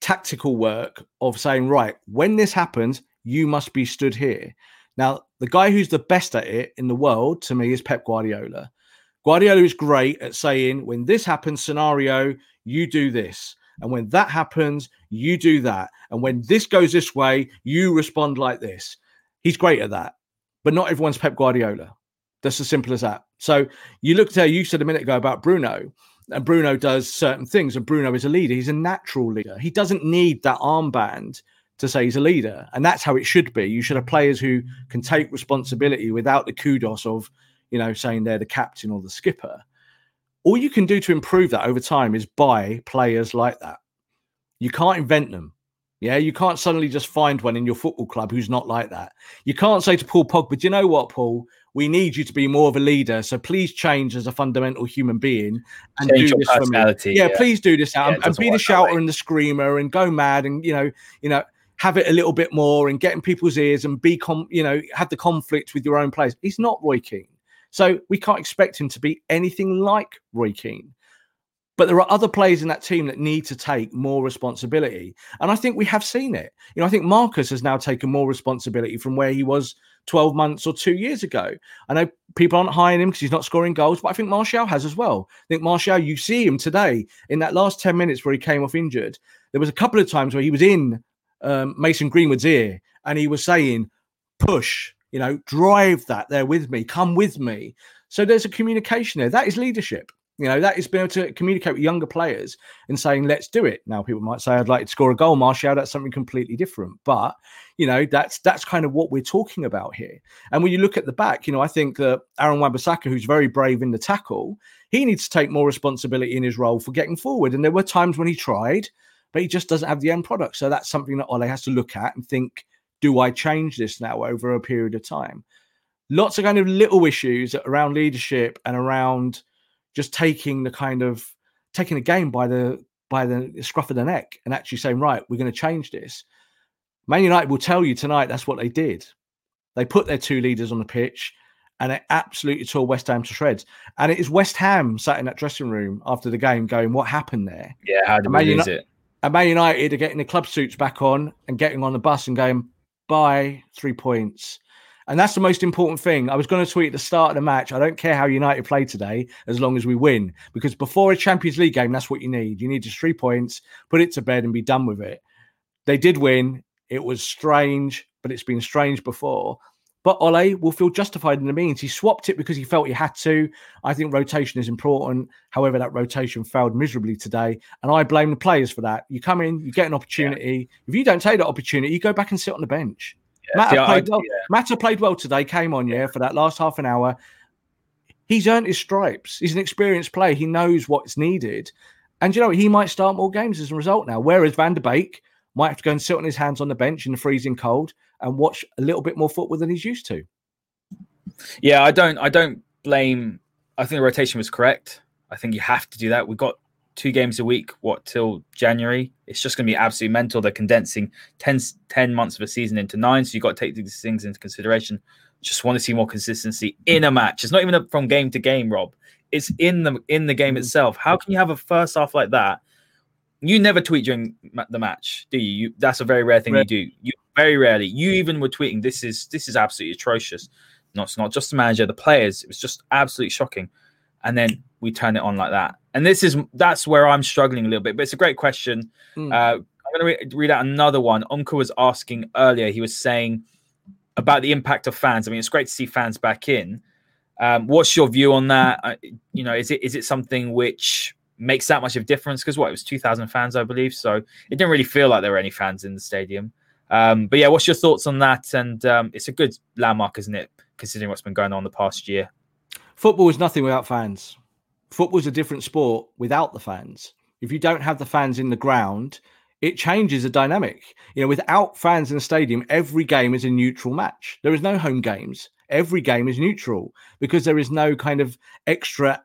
tactical work of saying, right, when this happens, you must be stood here. Now, the guy who's the best at it in the world to me is Pep Guardiola. Guardiola is great at saying, when this happens, scenario, you do this. And when that happens, you do that. And when this goes this way, you respond like this. He's great at that. But not everyone's Pep Guardiola. That's as simple as that. So you looked at, you said a minute ago about Bruno, and Bruno does certain things, and Bruno is a leader. He's a natural leader. He doesn't need that armband to say he's a leader. And that's how it should be. You should have players who can take responsibility without the kudos of, you know, saying they're the captain or the skipper. All you can do to improve that over time is buy players like that. You can't invent them. Yeah, you can't suddenly just find one in your football club who's not like that. You can't say to Paul Pogba, "Do you know what, Paul? we need you to be more of a leader. So please change as a fundamental human being and change do this for me. Yeah, yeah, please do this out yeah, and, and be the shouter and the screamer and go mad and you know, you know, have it a little bit more and get in people's ears and be com you know, have the conflict with your own players. He's not Roy Keane. So we can't expect him to be anything like Roy Keane. But there are other players in that team that need to take more responsibility. And I think we have seen it. You know, I think Marcus has now taken more responsibility from where he was 12 months or two years ago. I know people aren't hiring him because he's not scoring goals, but I think Martial has as well. I think Martial, you see him today in that last 10 minutes where he came off injured. There was a couple of times where he was in um, Mason Greenwood's ear and he was saying, push, you know, drive that there with me, come with me. So there's a communication there. That is leadership. You know, that is being able to communicate with younger players and saying, let's do it. Now, people might say, I'd like to score a goal, Martial. That's something completely different. But, you know, that's that's kind of what we're talking about here. And when you look at the back, you know, I think that Aaron Wan-Bissaka, who's very brave in the tackle, he needs to take more responsibility in his role for getting forward. And there were times when he tried, but he just doesn't have the end product. So that's something that Ole has to look at and think, do I change this now over a period of time? Lots of kind of little issues around leadership and around – just taking the kind of taking the game by the by the scruff of the neck and actually saying, right, we're going to change this. Man United will tell you tonight that's what they did. They put their two leaders on the pitch and it absolutely tore West Ham to shreds. And it is West Ham sat in that dressing room after the game going, what happened there? Yeah, how did we lose it? And Man United are getting the club suits back on and getting on the bus and going, bye, three points. And that's the most important thing. I was going to tweet at the start of the match. I don't care how United play today, as long as we win. Because before a Champions League game, that's what you need. You need just three points, put it to bed, and be done with it. They did win. It was strange, but it's been strange before. But Ole will feel justified in the means. He swapped it because he felt he had to. I think rotation is important. However, that rotation failed miserably today. And I blame the players for that. You come in, you get an opportunity. Yeah. If you don't take that opportunity, you go back and sit on the bench. Mata, yeah, played I, well. Yeah. Played well today, came on, yeah, for that last half an hour. He's earned his stripes. He's an experienced player. He knows what's needed. And you know, he might start more games as a result now. Whereas Van der Beek might have to go and sit on his hands on the bench in the freezing cold and watch a little bit more football than he's used to. Yeah, I don't I don't blame I think the rotation was correct. I think you have to do that. We've got two games a week, what, till January? It's just going to be absolutely mental. They're condensing 10, 10 months of a season into nine. So you've got to take these things into consideration. Just want to see more consistency in a match. It's not even from game to game, Rob. It's in the in the game itself. How can you have a first half like that? You never tweet during the match, do you? you that's a very rare thing you do. You very rarely. You even were tweeting. This is this is absolutely atrocious. No, it's not just the manager, the players. It was just absolutely shocking. And then we turn it on like that. And this is that's where I'm struggling a little bit. But it's a great question. Mm. Uh, I'm going to re- read out another one. Unka was asking earlier. He was saying about the impact of fans. I mean, it's great to see fans back in. Um, what's your view on that? Uh, you know, is it is it something which makes that much of a difference? Because what it was 2,000 fans, I believe, so it didn't really feel like there were any fans in the stadium. Um, but yeah, what's your thoughts on that? And um, it's a good landmark, isn't it? Considering what's been going on the past year. Football is nothing without fans. Football is a different sport without the fans. If you don't have the fans in the ground, it changes the dynamic. You know, without fans in the stadium, every game is a neutral match. There is no home games. Every game is neutral because there is no kind of extra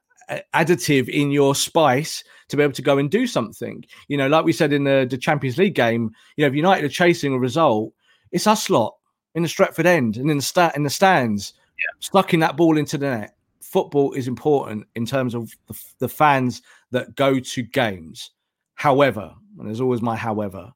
additive in your spice to be able to go and do something. You know, like we said in the, the Champions League game, you know, if United are chasing a result, it's us lot in the Stretford end and in the sta- in the stands, yeah. sucking that ball into the net. Football is important in terms of the, the fans that go to games. However, and there's always my however,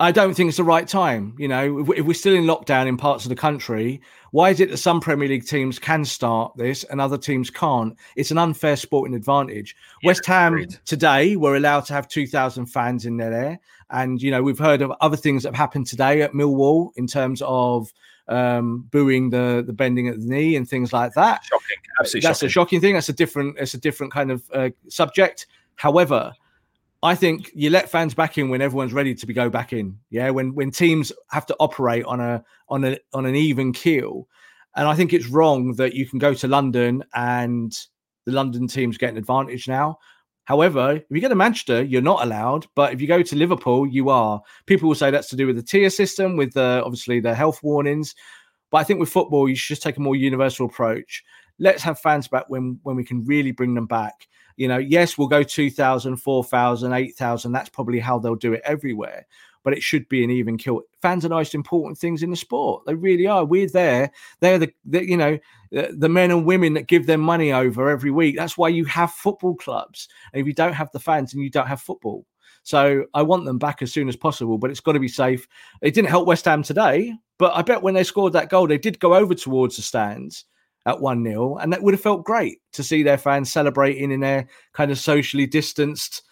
I don't think it's the right time. You know, if, we're still in lockdown in parts of the country, why is it that some Premier League teams can start this and other teams can't? It's an unfair sporting advantage. Yeah, West Ham today were allowed to have 2,000 fans in there. And, you know, we've heard of other things that have happened today at Millwall in terms of um, booing the the bending at the knee and things like that. Shocking, absolutely. That's shocking. a shocking thing. That's a different. It's a different kind of uh, subject. However, I think you let fans back in when everyone's ready to be go back in. Yeah, when when teams have to operate on a on a on an even keel, and I think it's wrong that you can go to London and the London teams get an advantage now. However, if you go to Manchester, you're not allowed. But if you go to Liverpool, you are. People will say that's to do with the tier system, with the obviously the health warnings. But I think with football, you should just take a more universal approach. Let's have fans back when when we can really bring them back. You know, yes, we'll go 2,000, 4,000, 8,000. That's probably how they'll do it everywhere. But it should be an even kill. Fans are the most important things in the sport. They really are. We're there. They're the, the you know, the, the men and women that give their money over every week. That's why you have football clubs. And if you don't have the fans, and you don't have football. So I want them back as soon as possible, but it's got to be safe. It didn't help West Ham today, but I bet when they scored that goal, they did go over towards the stands at 1 0. And that would have felt great to see their fans celebrating in their kind of socially distanced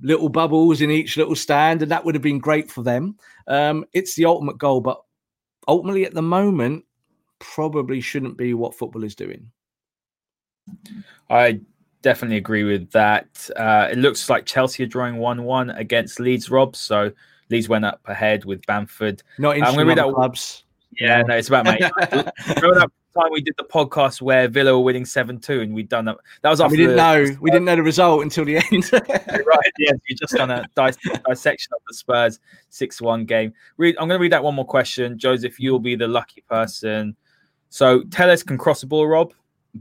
little bubbles in each little stand. And that would have been great for them. Um, it's the ultimate goal. But ultimately, at the moment, probably shouldn't be what football is doing. I definitely agree with that. Uh, it looks like Chelsea are drawing 1 1 against Leeds, Rob. So Leeds went up ahead with Bamford. Not interested I'm in clubs. Yeah, no, it's about mate. time we did the podcast where Villa were winning seven two, and we'd done that. That was after we didn't the, know we didn't know the result until the end. right end, we just done a dis- dissection of the Spurs six one game. Read, I'm going to read that one more question, Joseph. You'll be the lucky person. So Telles can cross the ball, Rob,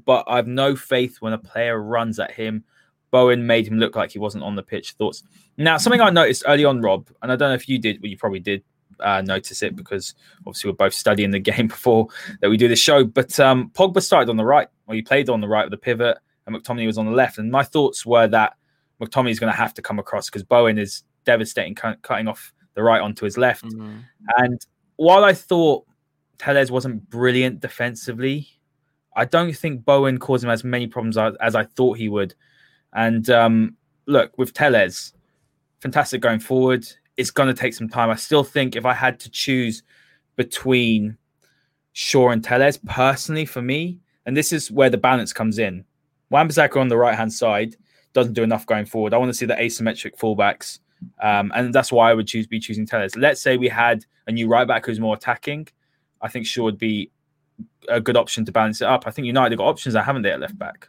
but I've no faith when a player runs at him. Bowen made him look like he wasn't on the pitch. Thoughts? Now, something I noticed early on, Rob, and I don't know if you did, but you probably did uh, notice it because obviously we're both studying the game before that we do this show. But um, Pogba started on the right, or he played on the right with the pivot, and McTominay was on the left. And my thoughts were that McTominay is going to have to come across because Bowen is devastating, cutting off the right onto his left. Mm-hmm. And while I thought Telles wasn't brilliant defensively, I don't think Bowen caused him as many problems as, as I thought he would. And um, look, with Telles, fantastic going forward it's going to take some time. I still think if I had to choose between Shaw and Telles, personally, for me, and this is where the balance comes in. Wan-Bissaka on the right hand side doesn't do enough going forward. I want to see the asymmetric fullbacks, um, and that's why I would choose be choosing Telles. Let's say we had a new right back who's more attacking. I think Shaw would be a good option to balance it up. I think United got options, haven't they, at left back?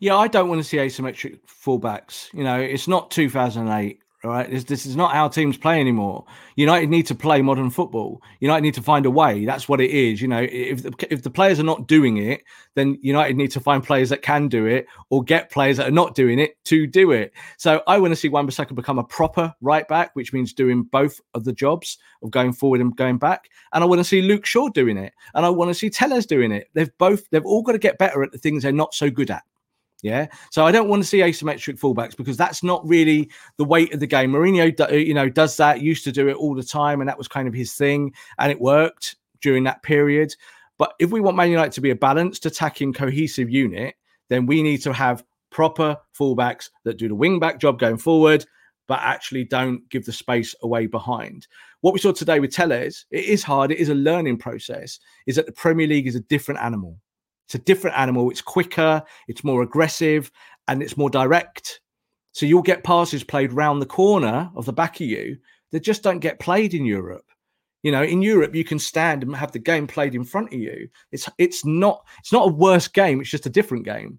Yeah, I don't want to see asymmetric fullbacks. You know, it's not 2008. All right, this, this is not how teams play anymore. United need to play modern football. United need to find a way. That's what it is. You know, if the, if the players are not doing it, then United need to find players that can do it, or get players that are not doing it to do it. So I want to see Wan-Bissaka become a proper right back, which means doing both of the jobs of going forward and going back. And I want to see Luke Shaw doing it, and I want to see Telles doing it. They've both they've all got to get better at the things they're not so good at. Yeah. So I don't want to see asymmetric fullbacks because that's not really the weight of the game. Mourinho, you know, does that, used to do it all the time, and that was kind of his thing, and it worked during that period. But if we want Man United to be a balanced, attacking, cohesive unit, then we need to have proper fullbacks that do the wing back job going forward, but actually don't give the space away behind. What we saw today with Telles, it is hard, it is a learning process, is that the Premier League is a different animal. It's a different animal. It's quicker, it's more aggressive, and it's more direct. So you'll get passes played round the corner of the back of you that just don't get played in Europe. You know, in Europe, you can stand and have the game played in front of you. It's it's not it's not a worse game. It's just a different game.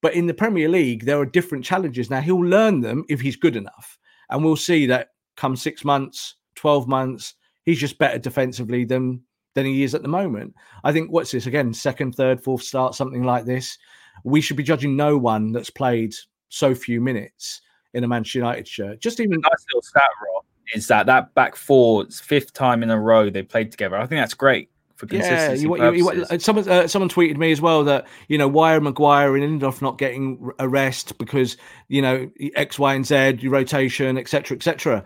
But in the Premier League, there are different challenges. Now he'll learn them if he's good enough, and we'll see that come six months, twelve months, he's just better defensively than than he is at the moment. I think what's this again? Second, third, fourth start, something like this. We should be judging no one that's played so few minutes in a Manchester United shirt. Just even nice little stat, Rob, is that that back four, fifth time in a row they played together. I think that's great. For consistency yeah, you, you, you, someone uh, someone tweeted me as well that you know why are Maguire and Lindelof not getting a rest because you know X, Y, and Z, rotation, etc., etc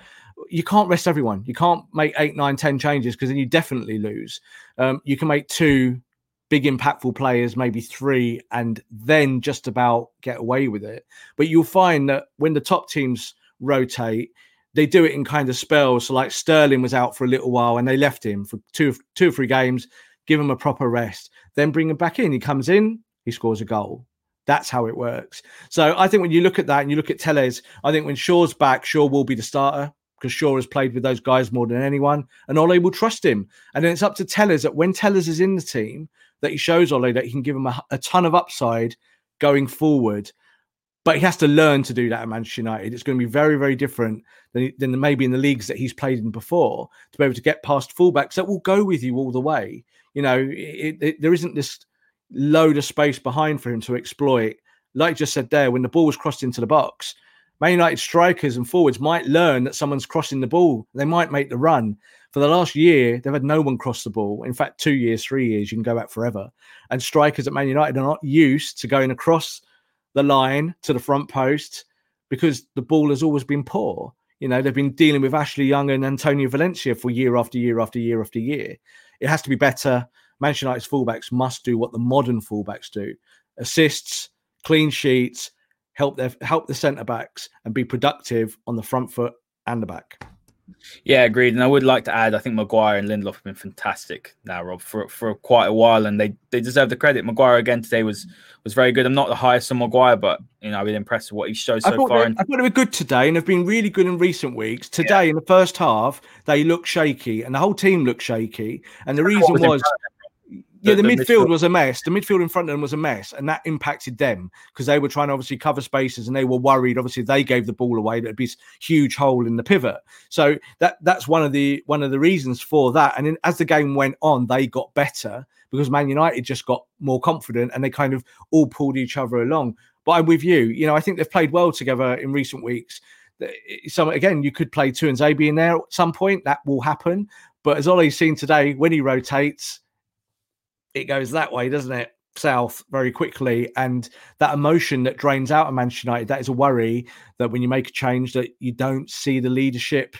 you can't rest everyone. You can't make eight, nine, ten changes because then you definitely lose. Um, you can make two big impactful players, maybe three, and then just about get away with it. But you'll find that when the top teams rotate, they do it in kind of spells. So like Sterling was out for a little while and they left him for two, two or three games, give him a proper rest, then bring him back in. He comes in, he scores a goal. That's how it works. So I think when you look at that and you look at Telles, I think when Shaw's back, Shaw will be the starter because Shaw has played with those guys more than anyone, and Ole will trust him. And then it's up to Telles that when Telles is in the team, that he shows Ole that he can give him a, a ton of upside going forward. But he has to learn to do that at Manchester United. It's going to be very, very different than, than maybe in the leagues that he's played in before to be able to get past fullbacks that will go with you all the way. You know, it, it, there isn't this load of space behind for him to exploit. Like just said there, when the ball was crossed into the box, Man United strikers and forwards might learn that someone's crossing the ball. They might make the run. For the last year, they've had no one cross the ball. In fact, two years, three years, you can go back forever. And strikers at Man United are not used to going across the line to the front post because the ball has always been poor. You know, they've been dealing with Ashley Young and Antonio Valencia for year after year after year after year. It has to be better. Manchester United's fullbacks must do what the modern fullbacks do assists, clean sheets, help their help the centre backs and be productive on the front foot and the back. Yeah, agreed. And I would like to add, I think Maguire and Lindelof have been fantastic now, Rob, for for quite a while, and they they deserve the credit. Maguire again today was was very good. I'm not the highest on Maguire, but you know I've been impressed with what he showed so far. And... I thought they were good today, and have been really good in recent weeks. Today, yeah. in the first half, they looked shaky, and the whole team looked shaky. And the reason was, was yeah, the, the midfield, midfield, was a mess. The midfield in front of them was a mess, and that impacted them because they were trying to obviously cover spaces, and they were worried. Obviously, they gave the ball away. There'd be a huge hole in the pivot. So that that's one of the one of the reasons for that. And then as the game went on, they got better because Man United just got more confident, and they kind of all pulled each other along. But I'm with you. You know, I think they've played well together in recent weeks. So again, you could play Tuanzebe in there at some point. That will happen. But as Ole's seen today, when he rotates, it goes that way, doesn't it? South very quickly, and that emotion that drains out of Manchester United. That is a worry that when you make a change, that you don't see the leadership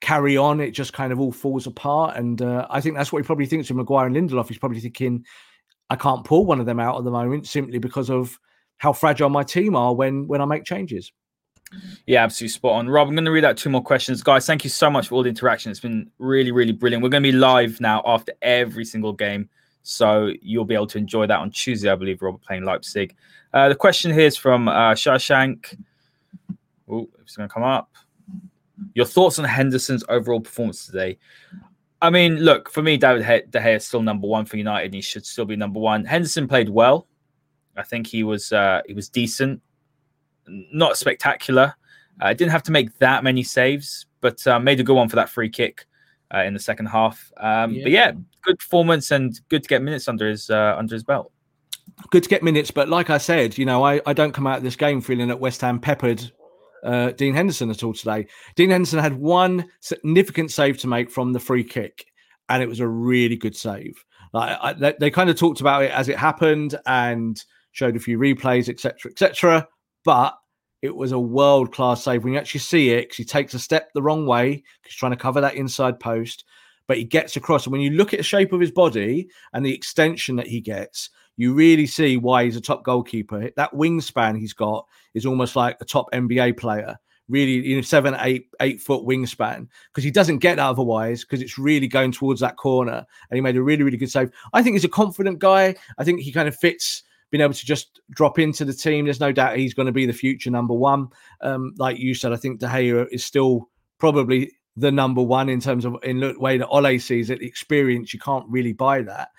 carry on. It just kind of all falls apart, and uh, I think that's what he probably thinks of Maguire and Lindelof. He's probably thinking, I can't pull one of them out at the moment simply because of how fragile my team are when when I make changes. Yeah, absolutely spot on. Rob, I'm going to read out two more questions. Guys, thank you so much for all the interaction. It's been really, really brilliant. We're going to be live now after every single game. So you'll be able to enjoy that on Tuesday, I believe, Robert playing Leipzig. Uh, the question here is from uh, Shashank. Oh, it's going to come up. Your thoughts on Henderson's overall performance today? I mean, look, for me, David De Gea is still number one for United. he should still be number one. Henderson played well. I think he was uh, he was decent, not spectacular. I uh, didn't have to make that many saves, but uh, made a good one for that free kick uh, in the second half. Um, yeah. But yeah, good performance and good to get minutes under his uh, under his belt. Good to get minutes, but like I said, you know, I, I don't come out of this game feeling that West Ham peppered uh, Dean Henderson at all today. Dean Henderson had one significant save to make from the free kick, and it was a really good save. Like I, they, they kind of talked about it as it happened and showed a few replays, etc., etc. But it was a world class save. When you actually see it, because he takes a step the wrong way, he's trying to cover that inside post, but he gets across. And when you look at the shape of his body and the extension that he gets, you really see why he's a top goalkeeper. That wingspan he's got is almost like a top NBA player really, you know, seven, eight, eight foot wingspan because he doesn't get that otherwise because it's really going towards that corner. And he made a really, really good save. I think he's a confident guy. I think he kind of fits being able to just drop into the team. There's no doubt he's going to be the future number one. Um, like you said, I think De Gea is still probably the number one in terms of in the way that Ole sees it. Experience, you can't really buy that.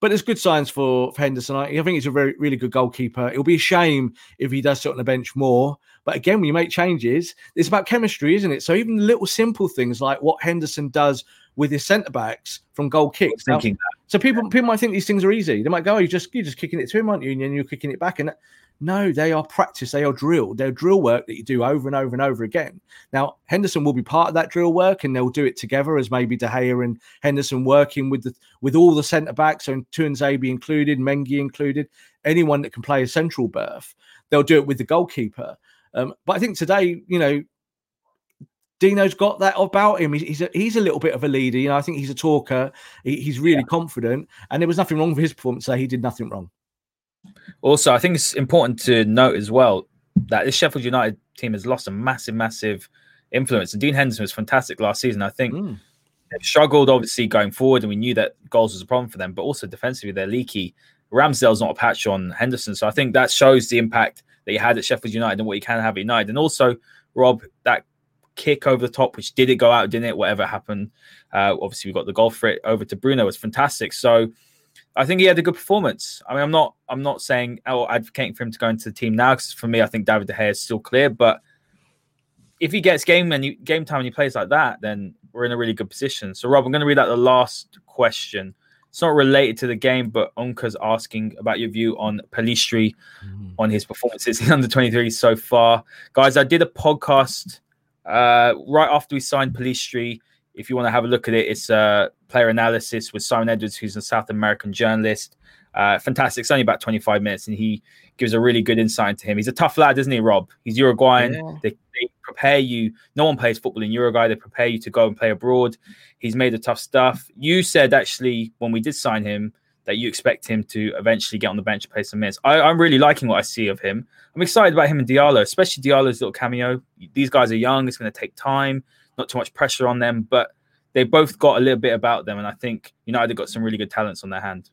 But there's good signs for, for Henderson. I, I think he's a very, really good goalkeeper. It'll be a shame if he does sit on the bench more. But again, when you make changes, it's about chemistry, isn't it? So even little simple things like what Henderson does with his centre backs from goal kicks. Now, so people people might think these things are easy. They might go, "Oh, you just you're just kicking it to him, aren't you?" And you're kicking it back. And no, they are practice. They are drill. They're drill work that you do over and over and over again. Now, Henderson will be part of that drill work, and they'll do it together as maybe De Gea and Henderson working with the with all the centre backs, so Tuanzebe included, Mengi included, anyone that can play a central berth. They'll do it with the goalkeeper. Um, but I think today, you know, Dino's got that about him. He's a, he's a little bit of a leader. You know, I think he's a talker. He, he's really yeah. confident, and there was nothing wrong with his performance. So he did nothing wrong. Also, I think it's important to note as well that this Sheffield United team has lost a massive, massive influence. And Dean Henderson was fantastic last season. I think mm. they've struggled obviously going forward, and we knew that goals was a problem for them. But also defensively, they're leaky. Ramsdale's not a patch on Henderson, so I think that shows the impact that he had at Sheffield United and what he can have at United. And also, Rob, that kick over the top, which did it go out, didn't it? Whatever happened. Uh, obviously, we got the goal for it over to Bruno. was fantastic. So I think he had a good performance. I mean, I'm not I'm not saying oh advocating for him to go into the team now because for me, I think David De Gea is still clear. But if he gets game and you, game time and he plays like that, then we're in a really good position. So Rob, I'm going to read out the last question. It's not related to the game, but Onka's asking about your view on Pellistri, mm. on his performances in under 23 so far. Guys, I did a podcast uh, right after we signed Pellistri. If you want to have a look at it, it's a player analysis with Simon Edwards, who's a South American journalist. Uh, fantastic. It's only about 25 minutes, and he gives a really good insight into him. He's a tough lad, isn't he, Rob? He's Uruguayan. Yeah. They, they, prepare you. No one plays football in Uruguay. They prepare you to go and play abroad. He's made the tough stuff. You said actually when we did sign him that you expect him to eventually get on the bench and play some minutes. I, am really liking what I see of him. I'm excited about him and Diallo, especially Diallo's little cameo. These guys are young. It's going to take time. Not too much pressure on them, but they both got a little bit about them, and I think United got some really good talents on their hand.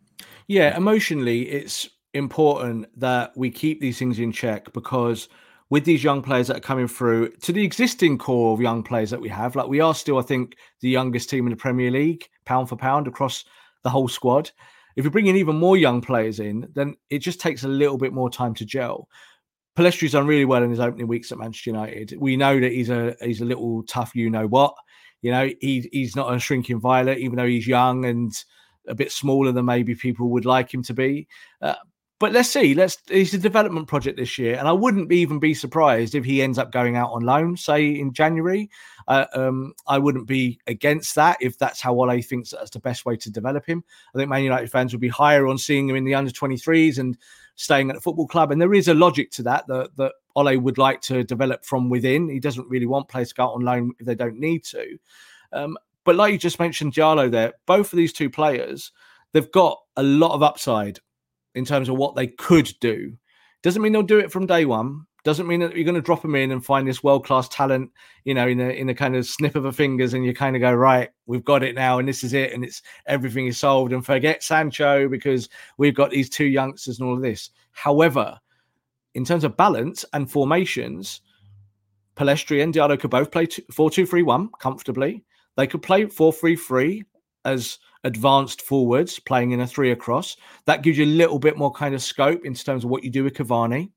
Yeah, emotionally, it's important that we keep these things in check because with these young players that are coming through to the existing core of young players that we have, like we are still, I think, the youngest team in the Premier League, pound for pound across the whole squad. If you bring in even more young players in, then it just takes a little bit more time to gel. Pellistri's done really well in his opening weeks at Manchester United. We know that he's a he's a little tough, you know what. You know, he, he's not a shrinking violet, even though he's young and a bit smaller than maybe people would like him to be. Uh, but let's see. Let's. It's a development project this year, and I wouldn't even be surprised if he ends up going out on loan, say in January. Uh, um, I wouldn't be against that if that's how Ole thinks that's the best way to develop him. I think Man United fans would be higher on seeing him in the under 23s and staying at the football club. And there is a logic to that that, that Ole would like to develop from within. He doesn't really want players to go out on loan if they don't need to. Um, but like you just mentioned, Diallo there, both of these two players, they've got a lot of upside in terms of what they could do. Doesn't mean they'll do it from day one. Doesn't mean that you're going to drop them in and find this world class talent, you know, in a in a kind of snip of a fingers, and you kind of go right, we've got it now, and this is it, and it's everything is solved, and forget Sancho because we've got these two youngsters and all of this. However, in terms of balance and formations, Pellistri and Diallo could both play 4 2 3 1 comfortably. They could play 4 3 3 as advanced forwards, playing in a three across. That gives you a little bit more kind of scope in terms of what you do with Cavani.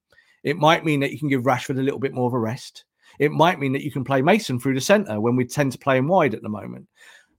It might mean that you can give Rashford a little bit more of a rest. It might mean that you can play Mason through the centre when we tend to play him wide at the moment.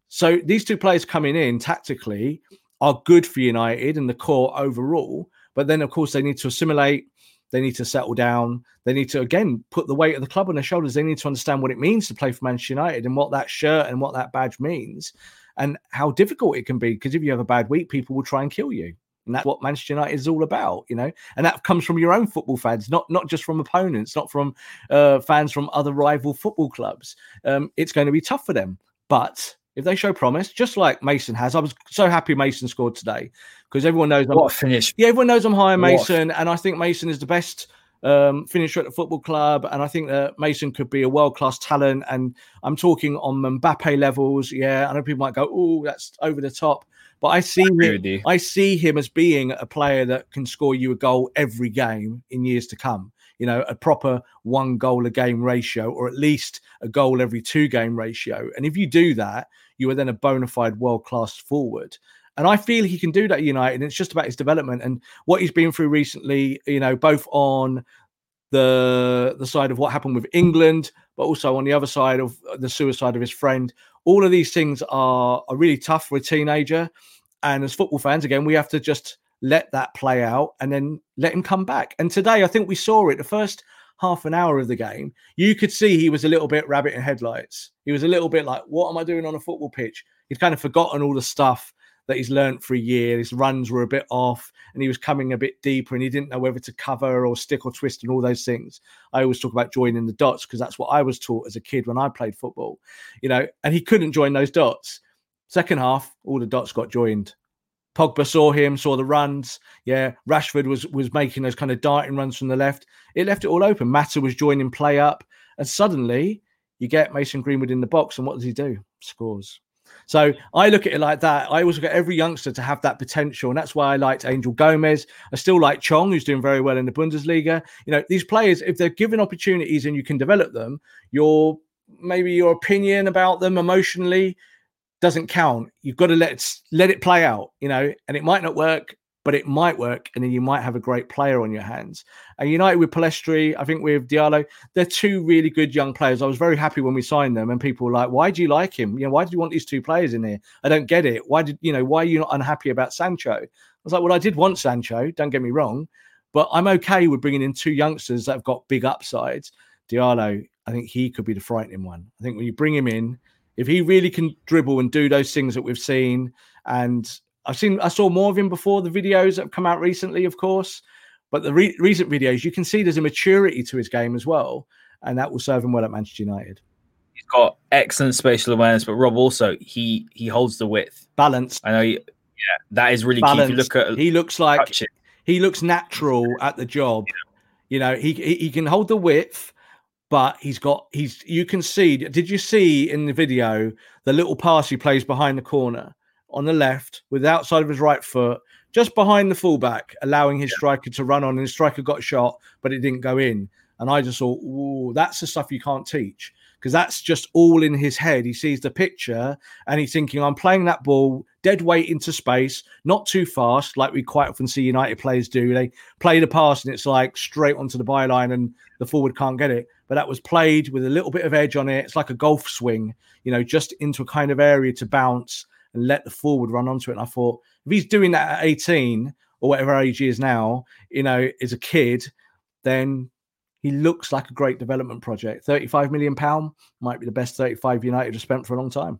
So these two players coming in tactically are good for United and the core overall. But then, of course, they need to assimilate. They need to settle down. They need to again put the weight of the club on their shoulders. They need to understand what it means to play for Manchester United and what that shirt and what that badge means, and how difficult it can be. Because if you have a bad week, people will try and kill you. And that's what Manchester United is all about, you know. And that comes from your own football fans, not not just from opponents, not from uh, fans from other rival football clubs. Um, it's going to be tough for them, but if they show promise, just like Mason has, I was so happy Mason scored today because everyone knows what I'm, finish. Yeah, everyone knows I'm high on Mason, and I think Mason is the best um, finisher at the football club, and I think that Mason could be a world class talent. And I'm talking on Mbappe levels. Yeah, I know people might go, "Oh, that's over the top," but I see I him. I see him as being a player that can score you a goal every game in years to come. You know, a proper one goal a game ratio, or at least a goal every two game ratio. And if you do that, you are then a bona fide world class forward. And I feel he can do that United. And it's just about his development and what he's been through recently, you know, both on the the side of what happened with England, but also on the other side of uh, the suicide of his friend. All of these things are, are really tough for a teenager. And as football fans, again, we have to just let that play out and then let him come back. And today, I think we saw it the first half an hour of the game. You could see he was a little bit rabbit in headlights. He was a little bit like, what am I doing on a football pitch? He'd kind of forgotten all the stuff that he's learned for a year. His runs were a bit off and he was coming a bit deeper and he didn't know whether to cover or stick or twist and all those things. I always talk about joining the dots because that's what I was taught as a kid when I played football, you know, and he couldn't join those dots. Second half, all the dots got joined. Pogba saw him, saw the runs. Yeah, Rashford was was making those kind of darting runs from the left. It left it all open. Mata was joining play up, and suddenly you get Mason Greenwood in the box, and what does he do? Scores. So I look at it like that. I always look at every youngster to have that potential, and that's why I liked Angel Gomes. I still like Chong, who's doing very well in the Bundesliga. You know, these players, if they're given opportunities and you can develop them, your maybe your opinion about them emotionally doesn't count. You've got to let it, let it play out, you know, and it might not work, but it might work, and then you might have a great player on your hands. And United with Pellistri, I think with Diallo, they're two really good young players. I was very happy when we signed them, and people were like, "Why do you like him? You know, why do you want these two players in here? I don't get it. Why did you know? Why are you not unhappy about Sancho?" I was like, "Well, I did want Sancho. Don't get me wrong, but I'm okay with bringing in two youngsters that have got big upsides. Diallo, I think he could be the frightening one. I think when you bring him in." if he really can dribble and do those things that we've seen, and I've seen, I saw more of him before the videos that have come out recently, of course, but the re- recent videos, you can see there's a maturity to his game as well, and that will serve him well at Manchester United. He's got excellent spatial awareness, but Rob also he he holds the width, balance. I know, he, yeah, that is really Balanced. key. If you look at, he looks like he looks natural at the job. Yeah. You know, he he can hold the width but he's got he's you can see did you see in the video the little pass he plays behind the corner on the left with the outside of his right foot just behind the fullback allowing his yeah. striker to run on and his striker got shot but it didn't go in. And i just thought Ooh, that's the stuff you can't teach because that's just all in his head. He sees the picture and he's thinking i'm playing that ball dead weight into space not too fast like we quite often see united players do. They play the pass and it's like straight onto the byline and the forward can't get it. But that was played with a little bit of edge on it. It's like a golf swing, you know, just into a kind of area to bounce and let the forward run onto it. And I thought, if he's doing that at 18 or whatever age he is now, you know, as a kid, then he looks like a great development project. 35 million pound might be the best 35 United have spent for a long time.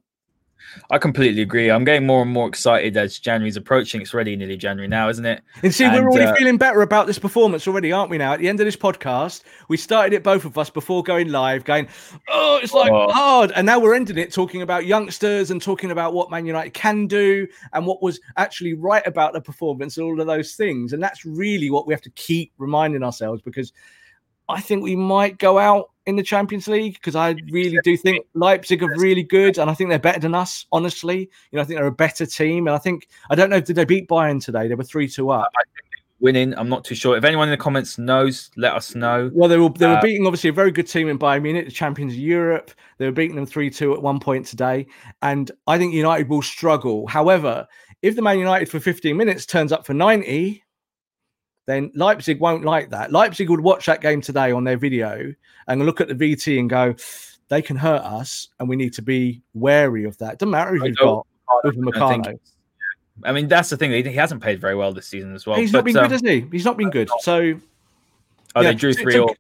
I completely agree. I'm getting more and more excited as January's approaching. It's already nearly January now, isn't it? And see, and, we're already uh, feeling better about this performance already, aren't we? Now, at the end of this podcast, we started it both of us before going live, going, "Oh, it's like oh. hard," and now we're ending it talking about youngsters and talking about what Man United can do and what was actually right about the performance and all of those things. And that's really what we have to keep reminding ourselves because I think we might go out in the Champions League because I really do think Leipzig are really good and I think they're better than us, honestly. You know, I think they're a better team. And I think, I don't know, did they beat Bayern today? They were 3 2 up. winning. I'm not too sure. If anyone in the comments knows, let us know. Well, they were they were uh, beating obviously a very good team in Bayern Munich, the champions of Europe. They were beating them three two at one point today, and I think United will struggle. However, if the Man United for 15 minutes turns up for 90, then Leipzig won't like that. Leipzig would watch that game today on their video and look at the VT and go, they can hurt us, and we need to be wary of that. Doesn't matter if you've got Upamecano. I mean, that's the thing. He hasn't played very well this season as well. He's but, not been um, good, has he? He's not been good. So, oh, yeah, they drew three all.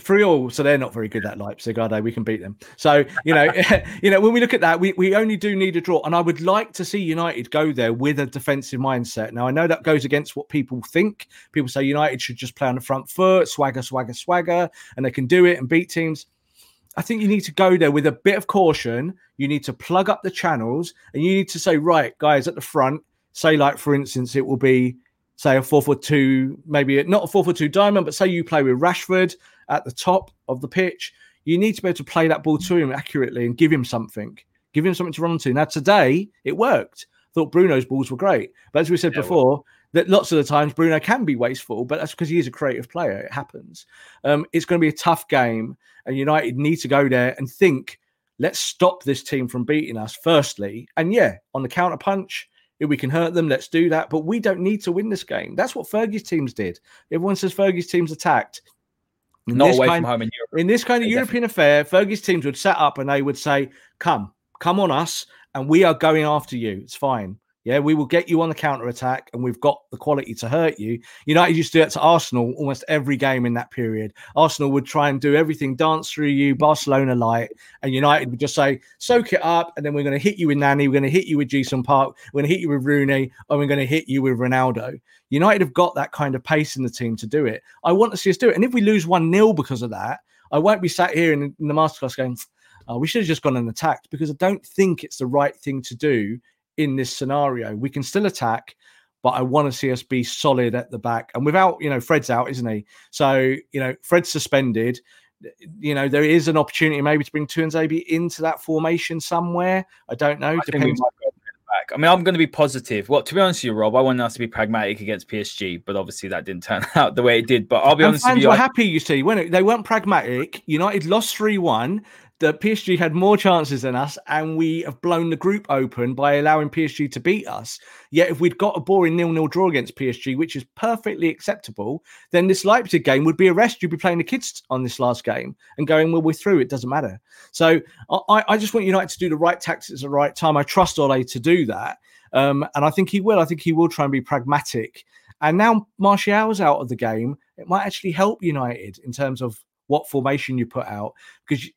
Three all, so they're not very good at Leipzig, are they? We can beat them. So you know, you know, when we look at that, we, we only do need a draw, and I would like to see United go there with a defensive mindset. Now I know that goes against what people think. People say United should just play on the front foot, swagger, swagger, swagger, and they can do it and beat teams. I think you need to go there with a bit of caution. You need to plug up the channels, and you need to say, right, guys, at the front, say like for instance, it will be say a four four two, maybe not a four four two diamond, but say you play with Rashford at the top of the pitch, you need to be able to play that ball to him accurately and give him something, give him something to run to. Now today it worked. I Thought Bruno's balls were great, but as we said yeah, before, well. that lots of the times Bruno can be wasteful, but that's because he is a creative player. It happens. Um, it's going to be a tough game, and United need to go there and think. Let's stop this team from beating us. Firstly, and yeah, on the counter punch, if we can hurt them, let's do that. But we don't need to win this game. That's what Fergie's teams did. Everyone says Fergie's teams attacked. In Not away kind, from home in Europe. In this kind of European affair, Fergie's teams would set up and they would say, "Come, come on us, and we are going after you. It's fine. Yeah, we will get you on the counter attack, and we've got the quality to hurt you. United used to do it to Arsenal almost every game in that period. Arsenal would try and do everything, dance through you, Barcelona light, and United would just say, soak it up, and then we're going to hit you with Nani, we're going to hit you with Ji-sung Park, we're going to hit you with Rooney, and we're going to hit you with Ronaldo. United have got that kind of pace in the team to do it. I want to see us do it. And if we lose 1 0 because of that, I won't be sat here in, in the masterclass going, oh, we should have just gone and attacked because I don't think it's the right thing to do in this scenario. We can still attack, but I want to see us be solid at the back. And without, you know, Fred's out, isn't he? So, you know, Fred's suspended. You know, there is an opportunity maybe to bring Tuanzebe into that formation somewhere. I don't know. I Depends. I mean, I'm going to be positive. Well, to be honest with you, Rob, I wanted us to be pragmatic against PSG, but obviously that didn't turn out the way it did. But I'll be and honest fans with you. were I... happy, you see, when they weren't pragmatic. United lost 3 1 that PSG had more chances than us, and we have blown the group open by allowing PSG to beat us. Yet, if we'd got a boring nil-nil draw against PSG, which is perfectly acceptable, then this Leipzig game would be a rest. You'd be playing the kids on this last game and going, "Well, we're through. It doesn't matter." So, I, I just want United to do the right tactics at the right time. I trust Ole to do that, um, and I think he will. I think he will try and be pragmatic. And now Martial's out of the game, it might actually help United in terms of what formation you put out because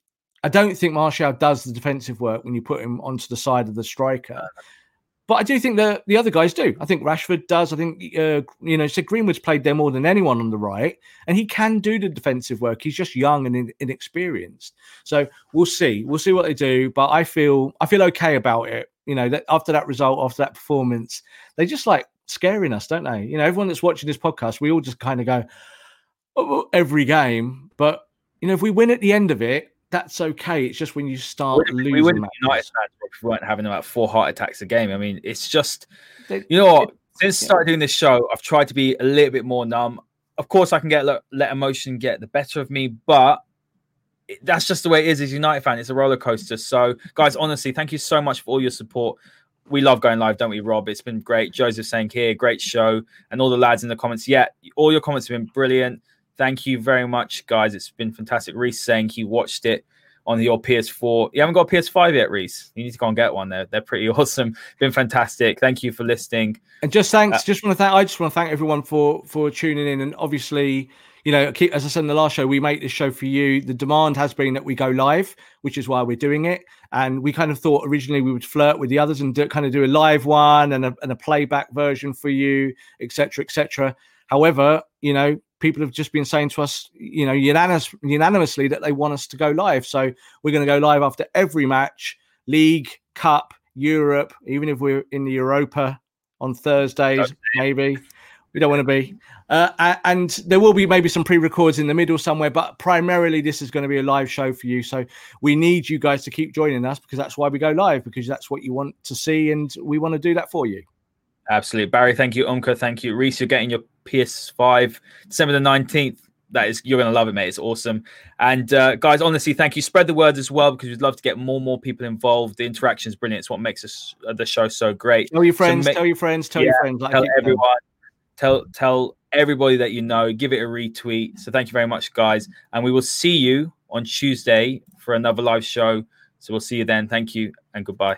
I don't think Martial does the defensive work when you put him onto the side of the striker. But I do think that the other guys do. I think Rashford does. I think uh, you know, so Greenwood's played there more than anyone on the right, and he can do the defensive work. He's just young and in, inexperienced. So we'll see. We'll see what they do. But I feel I feel okay about it. You know, that after that result, after that performance, they just like scaring us, don't they? You know, everyone that's watching this podcast, we all just kind of go oh, every game. But you know, if we win at the end of it, that's okay. It's just when you start we, losing. We wouldn't be United fans if we weren't having about four heart attacks a game. I mean, it's just they, you know what? Since yeah. started doing this show, I've tried to be a little bit more numb. Of course, I can get let, let emotion get the better of me, but it, that's just the way it is as United fan. It's a roller coaster. So, guys, honestly, thank you so much for all your support. We love going live, don't we, Rob? It's been great. Joseph saying here, great show, and all the lads in the comments. Yeah, all your comments have been brilliant. Thank you very much, guys. It's been fantastic. Reese saying he watched it on your PS4. You haven't got a PS5 yet, Reese. You need to go and get one. They're they're pretty awesome. Been fantastic. Thank you for listening. And just thanks. Uh, just want to thank. I just want to thank everyone for for tuning in. And obviously, you know, keep, as I said in the last show, we make this show for you. The demand has been that we go live, which is why we're doing it. And we kind of thought originally we would flirt with the others and do, kind of do a live one and a, and a playback version for you, etc., etc. However, you know, people have just been saying to us, you know, unanimous, unanimously that they want us to go live. So we're going to go live after every match, league, cup, Europe, even if we're in the Europa on Thursdays, okay. maybe. We don't want to be. Uh, and there will be maybe some pre-records in the middle somewhere, but primarily this is going to be a live show for you. So we need you guys to keep joining us because that's why we go live because that's what you want to see, and we want to do that for you. Absolutely. Barry, thank you. Umka, thank you. Reese, you're getting your PS5 December the 19th. That is, you're going to love it, mate. It's awesome. And uh, guys, honestly, thank you. Spread the word as well because we'd love to get more and more people involved. The interaction is brilliant. It's what makes us, uh, the show so great. Tell your friends, so tell your friends, tell yeah, your friends. Like tell everyone. Tell, tell everybody that you know. Give it a retweet. So thank you very much, guys. And we will see you on Tuesday for another live show. So we'll see you then. Thank you and goodbye.